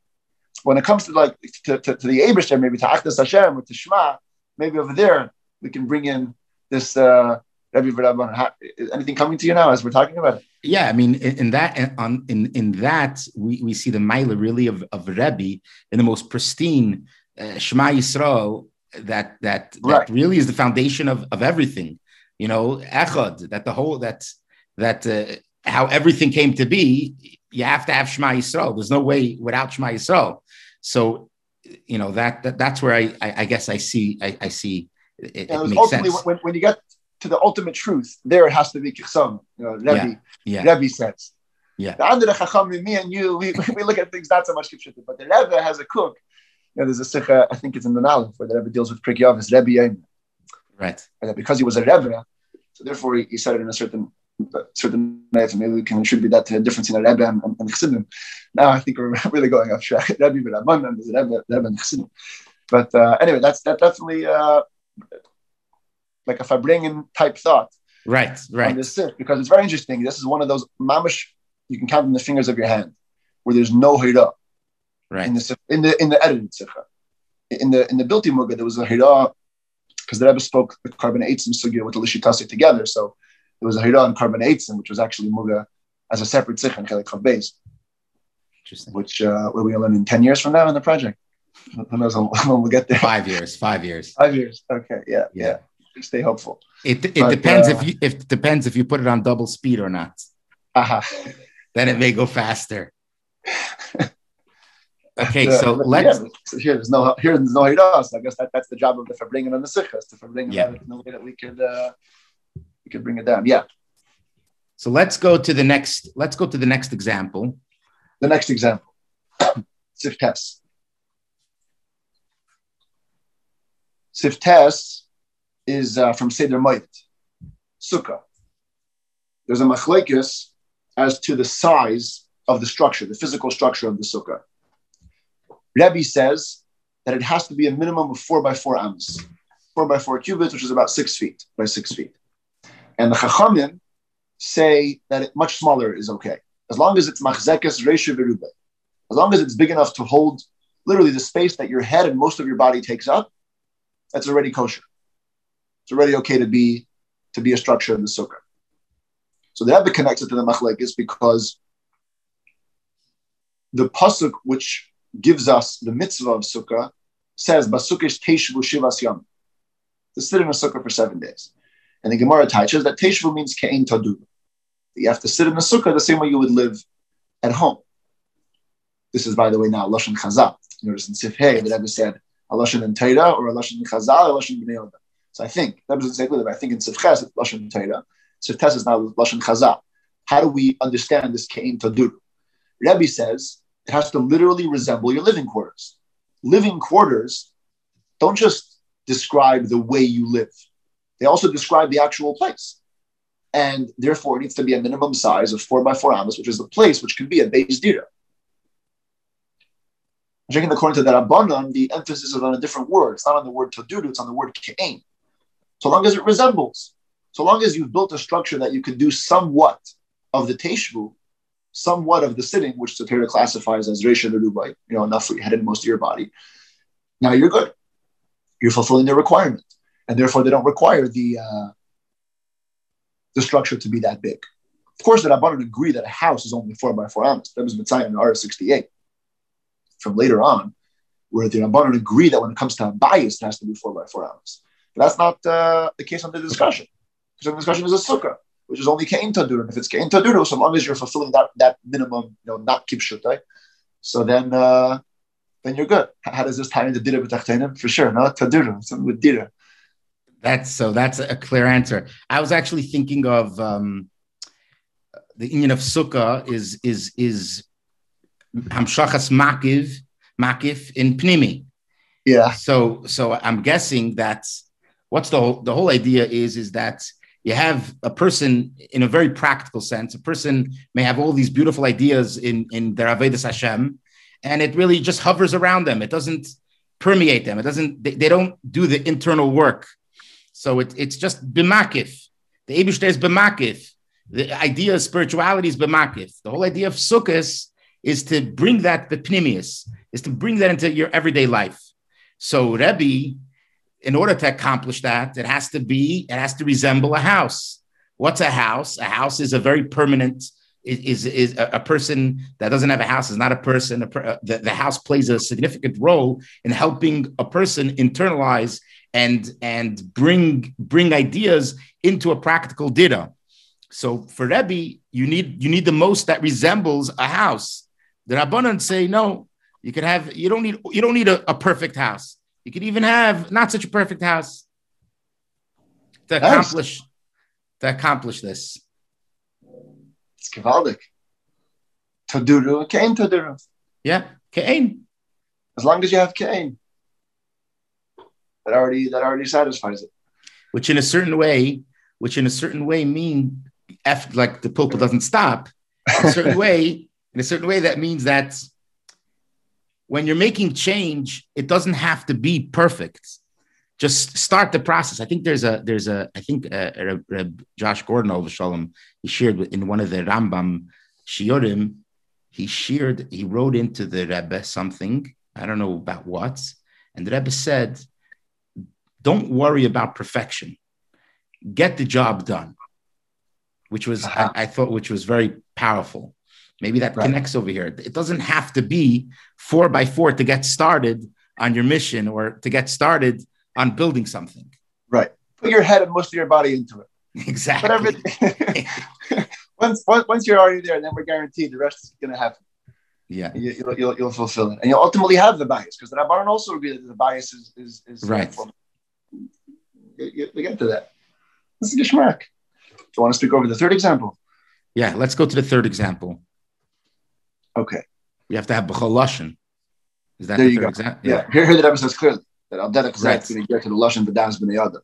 When it comes to like to, to, to the Abishter, maybe to Achdas Hashem or to Shema, maybe over there we can bring in this uh, anything coming to you now as we're talking about it? Yeah, I mean, in, in that on in in that we, we see the Maila really of, of Rebbe in the most pristine uh, Shema Yisrael that that that right. really is the foundation of, of everything. You know, Echad, that the whole that that uh, how everything came to be. You have to have Shema Yisrael. There's no way without Shema Yisrael. So, you know that, that that's where I, I, I guess I see I, I see it, it makes sense. When, when you get to the ultimate truth, there it has to be kichsam. You know, Rebbe, yeah. yeah. Rebbe says. Yeah. The the chacham, me and you, we, we look at things not so much kipshita, but the Rebbe has a cook. You know, there's a sikha, I think it's in the Nalim, where the Rebbe deals with Prik Yavis, Rebbe Yain. Right. And because he was a Rebbe, so therefore he, he said it in a certain certain way. maybe we can attribute that to a difference in a Rebbe and, and, and Chassidim. Now I think we're really going off track. Rebbe Rabban and Rebbe, Rebbe and Chassidim. But uh, anyway, that's that definitely uh, like a Farbrengen type thought. Right, right. On this sif, because it's very interesting. This is one of those mamish you can count on the fingers of your hand, where there's no hira. Right. In the in the in the edited sikha. In the in the Bilti Muga, there was a hira because the Rebbe spoke the korban eitzim sugya with the lishitasi together. So there was a hira on korban eitzim, which was actually muga as a separate sikha in chelik chav Interesting. Which uh, what are we learn in ten years from now in the project? Who knows when we'll get there? Five years. Five years. Five years. Okay. Yeah. Yeah. yeah. Stay hopeful. It, it But, depends uh, if you if it depends if you put it on double speed or not. Aha. Then it may go faster. Okay, so let's yeah, here there's no here there's no hiras. I guess that, that's the job of the Farbrengen and the Sichas to Farbrengen Yeah. yeah. no way that we could uh, we could bring it down. Yeah. so let's go to the next let's go to the next example. The next example, Siftes. Siftes is uh, from Seder Moed, Sukkah. There's a machlekes as to the size of the structure, the physical structure of the sukkah. Rebbe says that it has to be a minimum of four by four ams, four by four cubits, which is about six feet by six feet. And the Chachamim say that it, much smaller is okay, as long as it's machzekes reisha verube, as long as it's big enough to hold literally the space that your head and most of your body takes up. That's already kosher. It's already okay to be to be a structure in the sukkah. So the Rebbe connects it to the machlekes because the pasuk which gives us the mitzvah of sukkah says basukish teishvu shivas yom to sit in a sukkah for seven days. And the Gemara teaches that teishvu means kein tadu. You have to sit in a sukkah the same way you would live at home. This is, by the way, now lashon chazal. Notice in Sif Hey, the Rebbe said a lashon in Torah or a lashon in chazal a lashon in Bnei. So I think that was exactly but I think in Sif Ches it's lashon Torah. Tes is now lashon chazal. How do we understand this kein tadu? Rebbe says it has to literally resemble your living quarters. Living quarters don't just describe the way you live, they also describe the actual place. And therefore, it needs to be a minimum size of four by four amas, which is the place, which can be a base dira. Checking according to that Rabbanon, the emphasis is on a different word. It's not on the word tadudu, it's on the word ke'ain. So long as it resembles, so long as you've built a structure that you can do somewhat of the teshvu, somewhat of the sitting, which the classifies as Resha Nerubai, you know, enough for your head and most of your body. Now you're good. You're fulfilling their requirement. And therefore they don't require the uh, the structure to be that big. Of course, the Rabbanon agree that a house is only four by four amas. That was Mitzvah in R68. From later on, where the Rabbanon agree that when it comes to a bias, it has to be four by four amas. That's not uh, the case under discussion. Because the discussion is a sukkah which is only Kain. And if it's Kain Tadur, so long as you're fulfilling that, that minimum, you know, not Kipshutai, so then uh, then you're good. How does this tie into Dira B'Tachtenim? For sure, no? Tadur, something with Dira. That's so that's a clear answer. I was actually thinking of um, the union of Sukkah is is is Hamshachas Makiv Makif in Pnimi. Yeah. So so I'm guessing that what's the whole the whole idea is is that you have a person in a very practical sense. A person may have all these beautiful ideas in in their Avedis Hashem, and it really just hovers around them. It doesn't permeate them. It doesn't. They, they don't do the internal work. So it, it's just bimakif. The Abishter is bimakif. The idea of spirituality is bimakif. The whole idea of sukkahs is to bring that bepnimius, is to bring that into your everyday life. So Rebbe in order to accomplish that, it has to be, it has to resemble a house. What's a house? A house is a very permanent, is, is, a, a person that doesn't have a house is not a person. A per, uh, the, the house plays a significant role in helping a person internalize and, and bring, bring ideas into a practical data. So for Rebbe, you need, you need the most that resembles a house. The Rabbanan say, no, you can have, you don't need, you don't need a, a perfect house. You could even have not such a perfect house to accomplish nice. to accomplish this. It's gewaldig. Taduru, Kain Taduru. Yeah, Kain. As long as you have Kain, that already that already satisfies it. Which in a certain way, which in a certain way mean F like the pulpit doesn't stop. In a certain way, in a certain way, that means that when you're making change, it doesn't have to be perfect. Just start the process. I think there's a there's a I think uh, uh, Josh Gordon over Shalom he shared in one of the Rambam shiurim. He shared he wrote into the Rebbe something I don't know about what, and the Rebbe said, "Don't worry about perfection. Get the job done." Which was uh-huh. I, I thought which was very powerful Maybe that right. connects over here. It doesn't have to be four by four to get started on your mission or to get started on building something. Right. Put your head and most of your body into it. Exactly. once, once, once you're already there, then we're guaranteed the rest is going to happen. Yeah. You, will you'll, you'll fulfill it. And you'll ultimately have the bias because the Rabbanon also agree that the bias is, is, is right. You, get to that. This is. Do you want to speak over the third example? Yeah, let's go to the third example. Okay. We have to have B'chol Lashon. Is that there the you go. Example? Yeah. yeah. Here, here the Rebbe says clearly that Al Derech right. is going to get to the Lashon B'das B'nei Adam.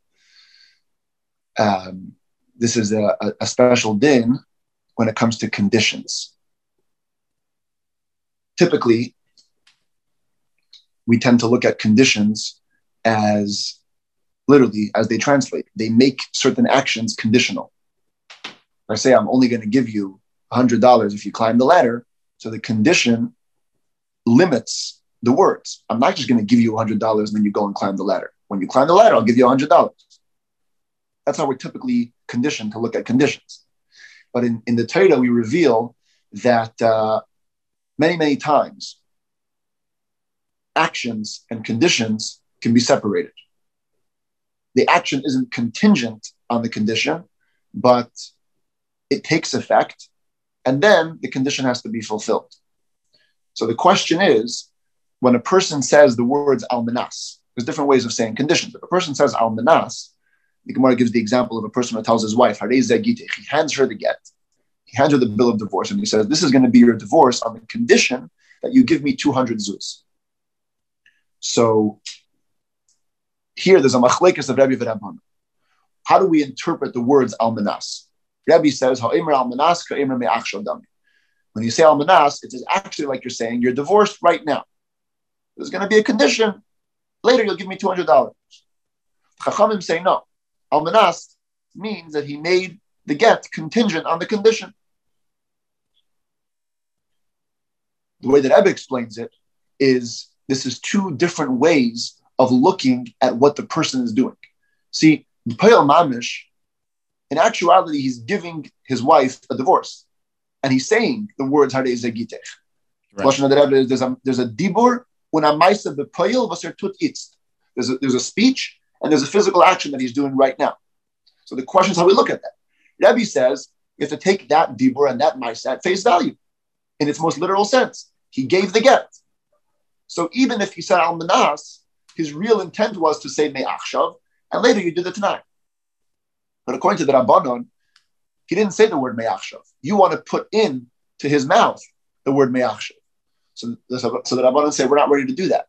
Um, this is a, a, a special din when it comes to conditions. Typically, we tend to look at conditions as literally as they translate. They make certain actions conditional. If I say I'm only going to give you $100 if you climb the ladder, so the condition limits the words. I'm not just going to give you $100 and then you go and climb the ladder. When you climb the ladder, I'll give you $100. That's how we're typically conditioned to look at conditions. But in, in the Torah, we reveal that uh, many, many times actions and conditions can be separated. The action isn't contingent on the condition, but it takes effect and then the condition has to be fulfilled. So the question is, when a person says the words almanas, there's different ways of saying conditions. If a person says almanas, the Gemara gives the example of a person who tells his wife, he hands her the get, he hands her the bill of divorce, and he says, This is going to be your divorce on the condition that you give me 200 zuz. So here there's a machlekes of Rabbi V'Rabban. How do we interpret the words almanas? Rebbe says, When you say almanas, it is actually like you're saying you're divorced right now. There's going to be a condition. Later, you'll give me $200. Chachamim say no. Almanas means that he made the get contingent on the condition. The way that Rebbe explains it is this is two different ways of looking at what the person is doing. See, the Payal Mamish in actuality, he's giving his wife a divorce. And he's saying the words Hare Zegitech. Right. There's a there's a dibur when a maisa bepoil vaser tut itzt. There's a there's a speech and there's a physical action that he's doing right now. So the question is how we look at that. Rebbe says you have to take that dibur and that maisa at face value, in its most literal sense. He gave the get. So even if he said al manas, his real intent was to say me'achshav, and later you did the tonight. But according to the Rabbanon, he didn't say the word me'achshav. You want to put in to his mouth the word me'achshav. So, so the Rabbanon say, we're not ready to do that.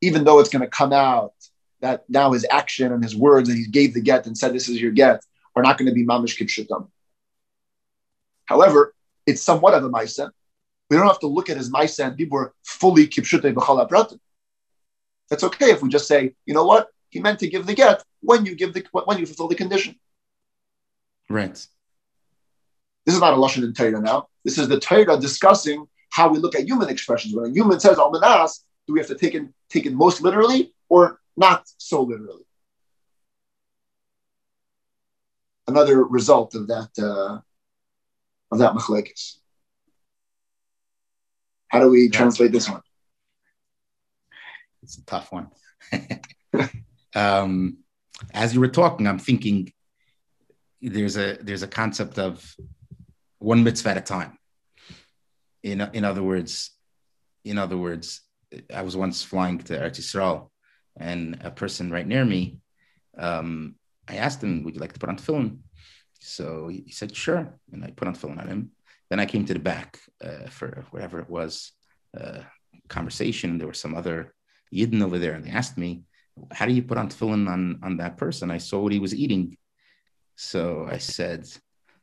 Even though it's going to come out that now his action and his words that he gave the get and said, this is your get, are not going to be mamish kipshutam. However, it's somewhat of a maisa. We don't have to look at his maisa and dibur fully kipshute b'chal. That's okay if we just say, you know what? He meant to give the get when you give the when you fulfill the condition. Right. This is not a lashon in Torah now. This is the Torah discussing how we look at human expressions. When a human says almanas, do we have to take it take it most literally or not so literally? Another result of that uh, of that machlekes. How do we translate this one? It's a tough one. um, as you were talking, I'm thinking there's a there's a concept of one mitzvah at a time. In in other words, in other words, I was once flying to Eretz Yisrael, and a person right near me, um, I asked him, "Would you like to put on tefillin?" So he said, "Sure," and I put on tefillin on him. Then I came to the back uh, for whatever it was, uh, conversation. There were some other Yidden over there, and they asked me, how do you put on tefillin on, on that person? I saw what he was eating. So I said,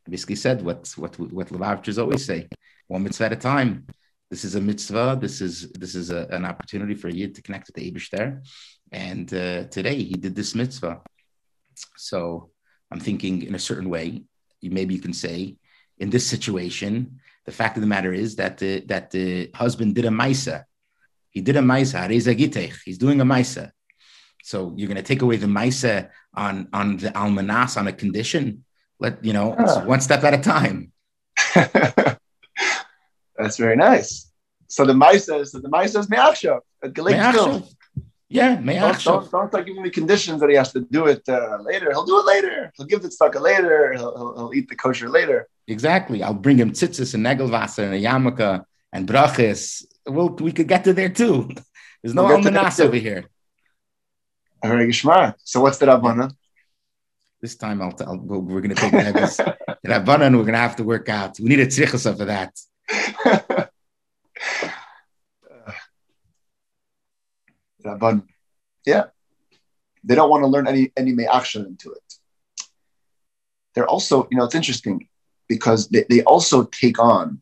I basically said what what what Lubavitchers always say, one mitzvah at a time. This is a mitzvah. This is this is a, an opportunity for you to connect with the Abishter. And uh, today he did this mitzvah. So I'm thinking in a certain way, maybe you can say, in this situation, the fact of the matter is that the, that the husband did a maisa. He did a maisa. He's doing a maisa. So you're going to take away the maisa on on the almanas on a condition. Let you know, ah. one step at a time. That's very nice. So the maisa is the maisa is me'achshav. Yeah, don't, don't, don't start giving me conditions that he has to do it uh, later. He'll do it later. He'll give the tzedakah later. He'll, he'll, he'll, eat the kosher later. Exactly. I'll bring him tzitzis and negelwasser and a yarmulke and brachis. Well, we could get to there too. There's no we'll almanas over here. So what's the Rabbanan? This time I'll, I'll we're going to take the Rabbanan. We're going to have to work out. We need a tzrichasa for that. Rabban. Yeah. They don't want to learn any any action into it. They're also, you know, it's interesting because they, they also take on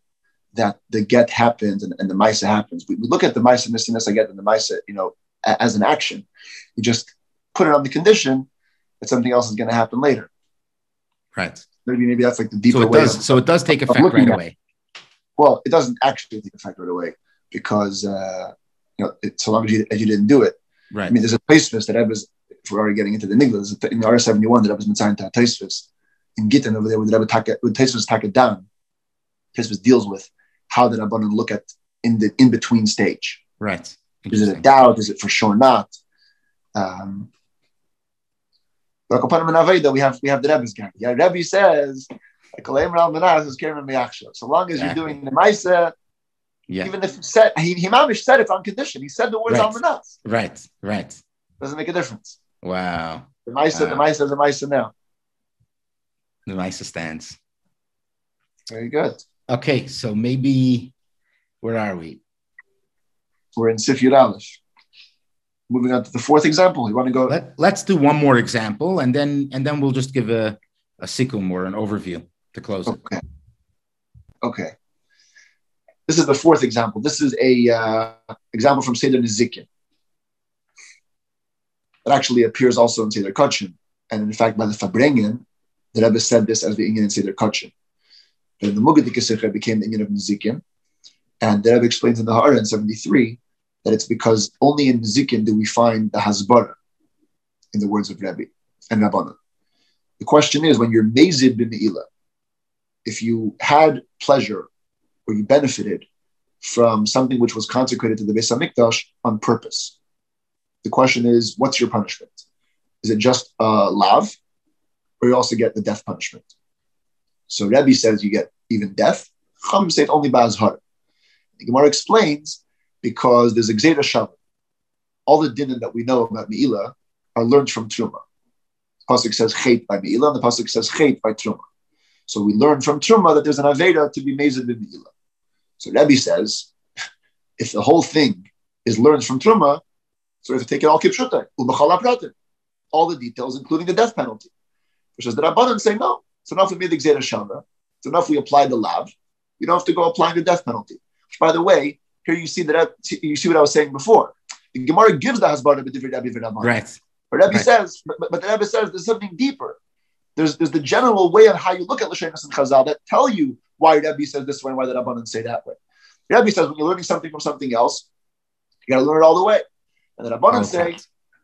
that the get happens and, and the Misa happens. We, we look at the Misa Nisinus I get and the Misa, you know, as an action. You just put it on the condition that something else is going to happen later. Right. Maybe maybe that's like the deeper so it does, of, so it does take effect right away. Well, it doesn't actually take effect right away because uh, you know, it, so long as you, as you didn't do it. Right. I mean, there's a Taisvis that I was, if we're already getting into the Niglas, in the R71 that I was Mitzayin to a Taisvis in Gittin over there, where the Rebbe take it, when Taisvis take it down, Taisvis deals with how the Rabbanon look at in the in between stage. Right. Is it a doubt? Is it for sure not? Um, but we have we have the Rebbe's gang. Yeah, Rebbe says, so long as you're doing the Maisa, yeah. Even if he said he, he mamish said it on condition. He said the words right. almanas. Right, right. Doesn't make a difference. Wow. The Maisa, wow. the Maisa, the Maisa now. The Maisa stands. Very good. Okay, so maybe where are we? We're in Sifir Aleph. Moving on to the fourth example. You want to go? Let, let's do one more example, and then and then we'll just give a a sikum or an overview to close okay. it. Okay. Okay. This is the fourth example. This is a uh, example from Seder Nezikin. It actually appears also in Seder Kachin. And in fact, by the Farbrengen, the Rebbe said this as the Inyan in Seder Kachin. But the Mugadik became the Inyan of Nezikin. And the Rebbe explains in the Hara in 73 that it's because only in Nezikin do we find the Hasbara, in the words of Rebbe and Rabbanan. The question is, when you're Mezid bin ilah, if you had pleasure or you benefited from something which was consecrated to the Beis Hamikdash on purpose. The question is, what's your punishment? Is it just a lav, or you also get the death punishment? So Rebbe says you get even death. Chum say only ba'azhar. The Gemara explains because there's a Gzera Shava. All the dinim that we know about Me'ilah are learned from Truma. The Pasuk says Chait by Me'ilah, and the Pasuk says Chait by Truma. So we learn from Truma that there's an Aveda to be Mezid in Me'ilah. So Rebbe says, if the whole thing is learned from Truma, so we have to take it all kipshuta, all the details, including the death penalty. Which is the Rabbanan say no. It's enough we made the Gzera Shava. It's enough we apply the lav. You don't have to go applying the death penalty. Which, by the way, here you see that you see what I was saying before. The Gemara gives the hasbara b'divrei Rebbe v'Rabbanan. Right. But Rebbe right. says, but, but the Rebbe says there's something deeper. There's, there's the general way on how you look at Lashanas and Chazal that tell you why Rebbe says this way and why the Rabbanan say that way. Rebbe says when you're learning something from something else, you got to learn it all the way. And the Rabbanan say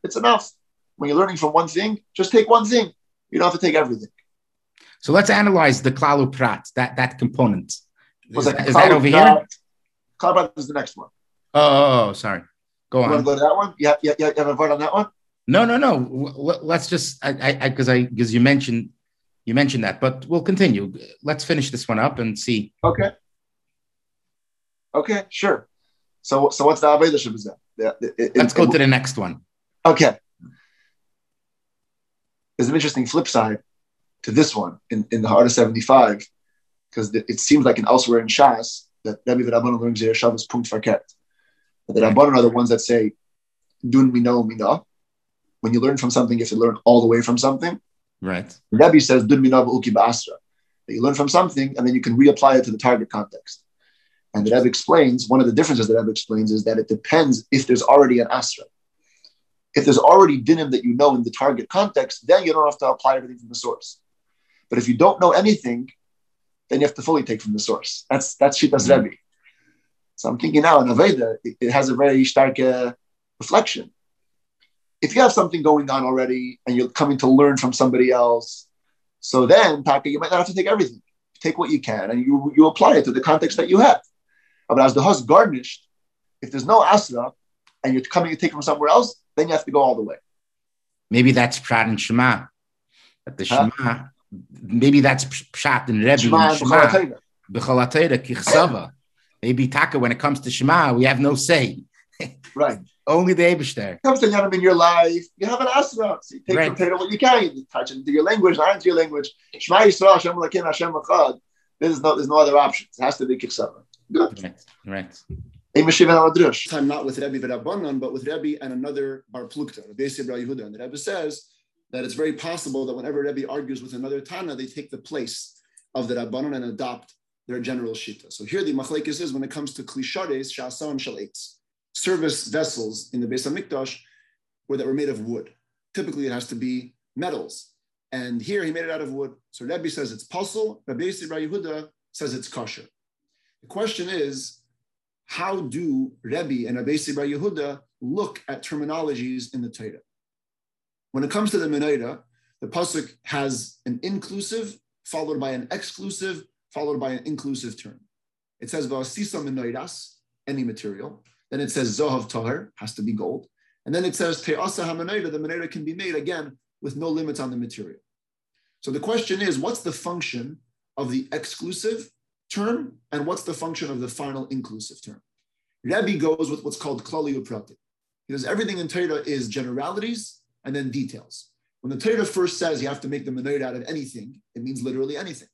it's enough. When you're learning from one thing, just take one thing. You don't have to take everything. So let's analyze the klalu prat, that that component. Is, that, is that over here? Prat is the next one. Oh, oh, oh, oh sorry. Go you on. You want to go to that one? Yeah, yeah, yeah. You have a vote on that one? No, no, no. Let's just I because I because you mentioned you mentioned that, but we'll continue. Let's finish this one up and see. Okay. Okay, sure. So, so what's the Avodah Shabbat? Let's go to the next one. Okay. There's an interesting flip side to this one in, in the Heart of 75, because it seems like an elsewhere in Shas that Rabbi Rabbanon learns Zer Shabbos Punkt Farket. The Rabbanon are the ones that say, Dun mino mina. When you learn from something, you have to learn all the way from something. Right. Rabbi says, Dun mina uki ba'asra. That you learn from something and then you can reapply it to the target context. And the Rebbe explains, one of the differences that Rebbe explains is that it depends if there's already an asra. If there's already dinim that you know in the target context, then you don't have to apply everything from the source. But if you don't know anything, then you have to fully take from the source. That's that's Shitas mm-hmm. Rebbe. So I'm thinking now in Aveda, it, it has a very stark uh, reflection. If you have something going on already and you're coming to learn from somebody else, so then Taka, you might not have to take everything. Take what you can and you you apply it to the context that you have. But as the house garnished, if there's no asra and you're coming to take from somewhere else, then you have to go all the way. Maybe that's Prat and Shema. That the huh? Shema, maybe that's Pshat and Rebbe Shema and Shema. Maybe Taka, when it comes to Shema, we have no say. right. Only the Abishter. Comes to Yanam in your life, you have an asra. So you take right. from Torah what you can. You touch it into your language, not into your language. Shema Yisrael, Hashem Elokeinu, Hashem Echad. There's no, there's no other option. It has to be Kiksava. Good. Right. Right. Time not with Rebbe V'Rabbanon, but with Rebbe and another Bar Plukta, Rabbi Yehuda. And the Rebbe says that it's very possible that whenever Rebbe argues with another Tana, they take the place of the Rabbanon and adopt their general shita. So here the machlekes is when it comes to klishares, sha'asan shalates, service vessels in the Beis Hamikdash were that were made of wood. Typically, it has to be metals. And here he made it out of wood. So Rebbe says it's puzzle. Rabbi Yehuda says it's kosher. The question is, how do Rebbe and Rabbi Yehuda look at terminologies in the Torah? When it comes to the Menorah, the pasuk has an inclusive followed by an exclusive followed by an inclusive term. It says v'asisa menorahs, any material. Then it says zohav tahar, has to be gold. And then it says te'asa hamenorah, the menorah can be made again with no limits on the material. So the question is, what's the function of the exclusive term and what's the function of the final inclusive term? Rebbe goes with what's called klali uprati. Because everything in Torah is generalities and then details. When the Torah first says you have to make the menorah out of anything, it means literally anything.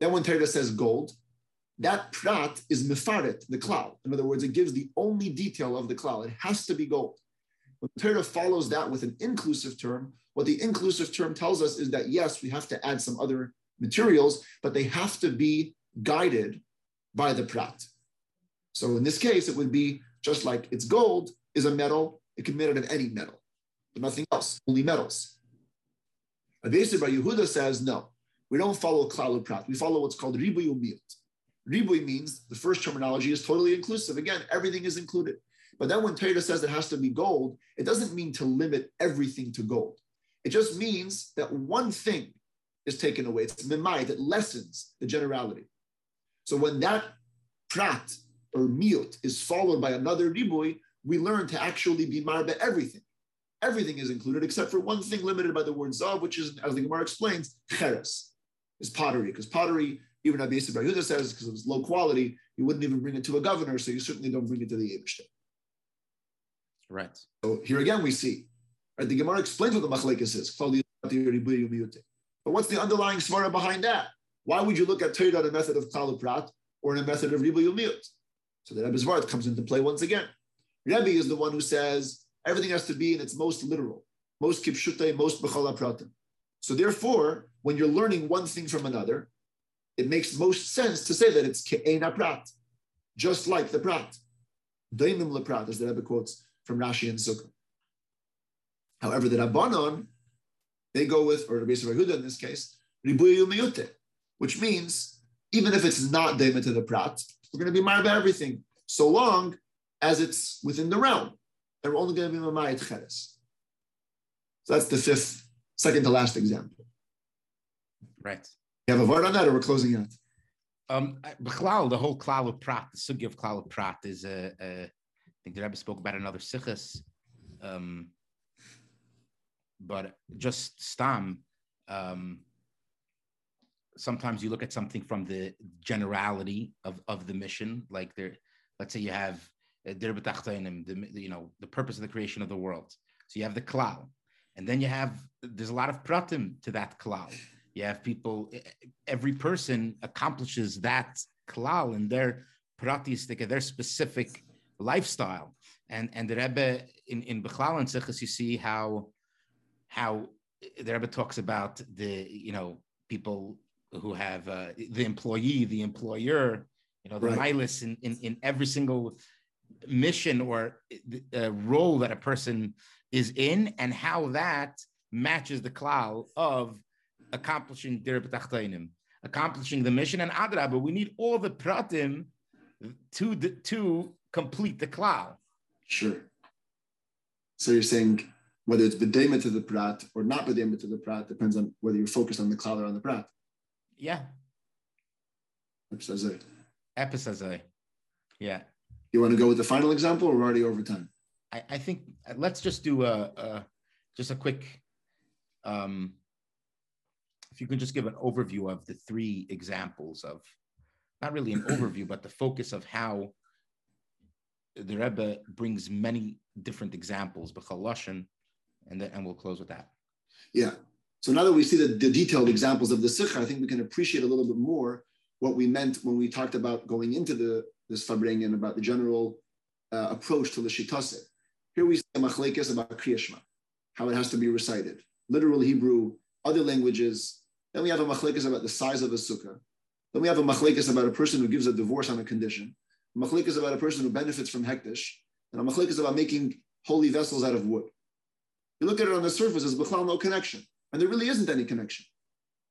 Then when Torah says gold, that prat is mifaret, the cloud. In other words, it gives the only detail of the cloud. It has to be gold. When Torah follows that with an inclusive term, what the inclusive term tells us is that yes, we have to add some other materials, but they have to be guided by the prat. So in this case, it would be just like it's gold is a metal, it can be made out of any metal, but nothing else, only metals. Adesir by Yehuda says no, we don't follow klal prat. We follow what's called ribuy umiyot. Ribuy means the first terminology is totally inclusive. Again, everything is included. But then when Torah says it has to be gold, it doesn't mean to limit everything to gold. It just means that one thing is taken away. It's mimai that lessens the generality. So when that prat or miut is followed by another ribuy, we learn to actually be marba everything. Everything is included except for one thing limited by the word zav, which is, as the Gemara explains, cheres is pottery, because pottery, even Rabbi Yisrael Yehuda says, because it was low quality, you wouldn't even bring it to a governor, so you certainly don't bring it to the Abishter. Right. So here again we see, right, the Gemara explains what the machlekes is. But what's the underlying svara behind that? Why would you look at Torah in a method of klal prat or in a method of ribu yumiyut? So the Rebbe's Vart comes into play once again. Rebbe is the one who says everything has to be in its most literal, most kipshute, most b'chala pratim. So therefore, when you're learning one thing from another, it makes most sense to say that it's ke'ena prat, just like the prat. Daimim leprat, as the Rebbe quotes from Rashi and Sukkah. However, the Rabbanon, they go with, or Rabbi Yehuda in this case, ribuyu miyute, which means even if it's not daimim to the prat, we're going to be marba everything, so long as it's within the realm. And we're only going to be mamayit cheres. So that's the fifth second to last example. Right. You have a word on that, or we're closing out? Um, the whole klal of prat, the sugi of klal of prat is a, a. I think the Rebbe spoke about another sichas, um, but just stam. Um, sometimes you look at something from the generality of, of the mission, like there. Let's say you have uh, the you know the purpose of the creation of the world. So you have the klal, and then you have, there's a lot of pratim to that klal. You have people, every person accomplishes that klal in their pratistic, their specific lifestyle. And, and the Rebbe in, in Bechlal and Sichas, you see how, how the Rebbe talks about the, you know, people who have uh, the employee, the employer, You know, the Right. in, in in every single mission or uh, role that a person is in, and how that matches the klal of accomplishing accomplishing the mission. And adra, but we need all the pratim to the, to complete the klal. Sure. So you're saying whether it's bedema to the prat or not bedema to the prat depends on whether you're focused on the klal or on the prat. Yeah, says episode. Yeah. You want to go with the final example or we're already over time? I, I think uh, let's just do a, a just a quick um if you can just give an overview of the three examples of not really an overview but the focus of how the Rebbe brings many different examples b'chalashin and then and we'll close with that Yeah. So now that we see the, the detailed examples of the sikha, I think we can appreciate a little bit more what we meant when we talked about going into the this farbrengen about the general uh, approach to the shitase. Here we see a machlekes about kriyashma, how it has to be recited, literal Hebrew, other languages. Then we have a machlekes about the size of a sukkah. Then we have a machlekes about a person who gives a divorce on a condition. A machlekes about a person who benefits from hektish, and a machlekes about making holy vessels out of wood. You look at it on the surface, there's b'chlal no connection. And there really isn't any connection.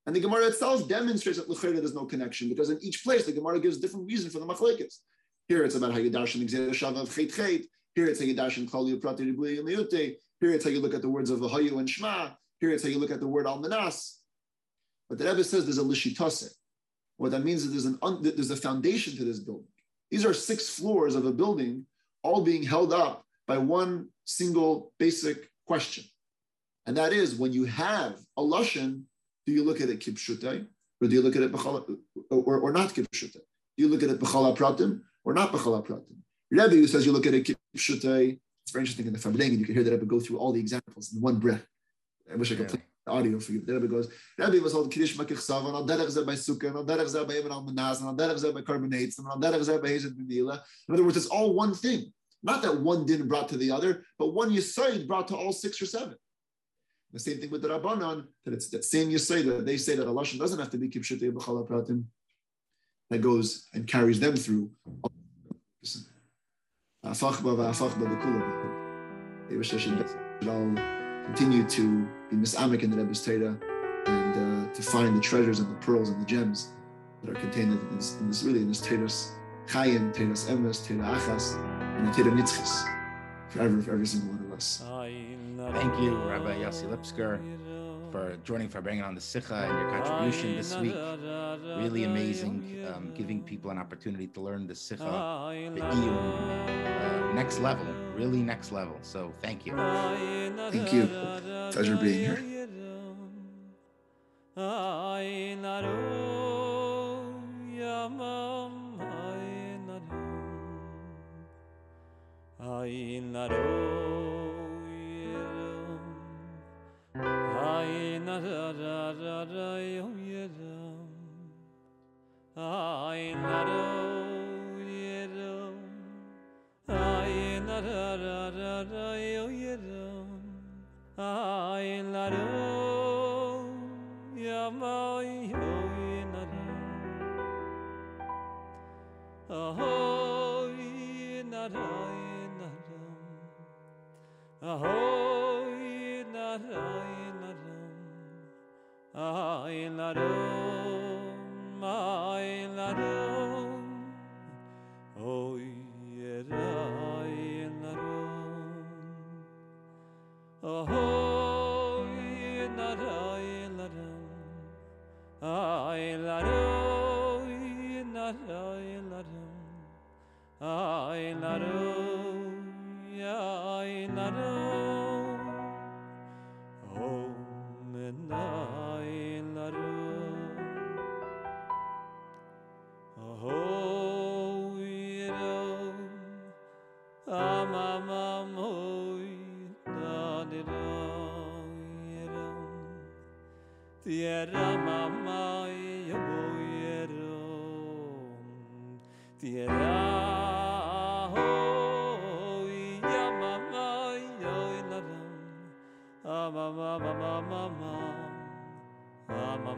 And the Gemara itself demonstrates that l'chayra there's no connection because in each place the Gemara gives different reason for the machlekes. Here it's about how you darshan shava of chet chet. Here it's how you darshan klali prati ribuy yomiyute. Here it's how you look at the words of Vahayu and Shema. Here it's how you look at the word almanas. But the Rebbe says there's a lishitase. What that means is there's an un, there's a foundation to this building. These are six floors of a building, all being held up by one single basic question. And that is when you have a lashon, do you look at it kipshutai, or do you look at it b'chala, or, or not kipshutai? Do you look at it b'chala pratim or not b'chala pratim? Rebbe who says you look at it kipshutai. It's very interesting in the Fabling, and you can hear the Rebbe go through all the examples in one breath. I wish I could play the audio for you. The Rebbe goes, Rebbe was called Kiddush Makich Savan, al derech zeh by Sukkah, al derech zeh by Eben al Manaz, al derech zeh by Carbonates, and al derech zeh by Hezed B'mila. In other words, it's all one thing. Not that one din brought to the other, but one Yisoid brought to all six or seven. The same thing with the Rabbanon, that it's that same Yisoid that they say that a Lashon doesn't have to be Kipshutei B'chala Pratim, that goes and carries them through. Should all continue to be misamek in the Rebbe's Torah and uh, to find the treasures and the pearls and the gems that are contained in this, in this really in this Torah's Chayim, Torah's Emes, Torah Achas, and the Torah Nitzchis forever for every single one of us. Thank you Rabbi Yossi Lipskier for joining for bringing on the Sikha and your contribution this week. Really amazing um, giving people an opportunity to learn the Sikha the Iyun uh, next level really next level. So thank you. Thank you. Pleasure being here. na ra ra ra ra yo ye ra ai na ro ye ra ai na ra ra ra ra yo ye ra ai na ro ya ma yo ye na ra oh ye na ra ye na ra oh ye na ra Aylarım, aylarım, oy yer aylarım. Oy yer aylarım, aylarım, aylarım, aylarım.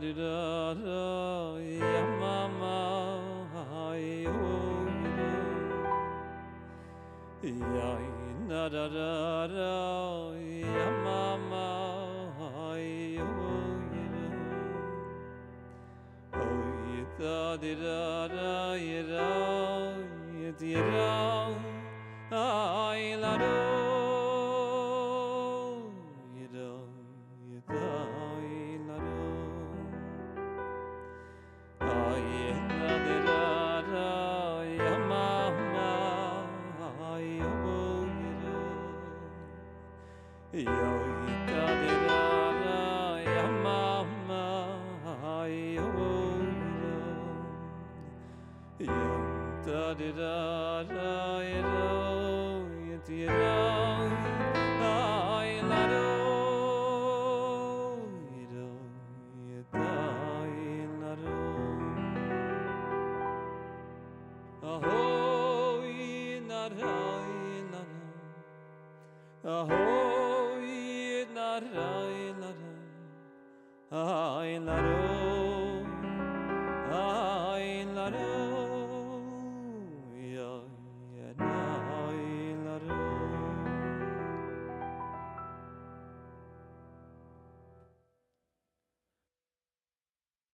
di da da ya mama hai ho ya na da da da ya mama hai ho ya oh ya da di da da ya da ya di da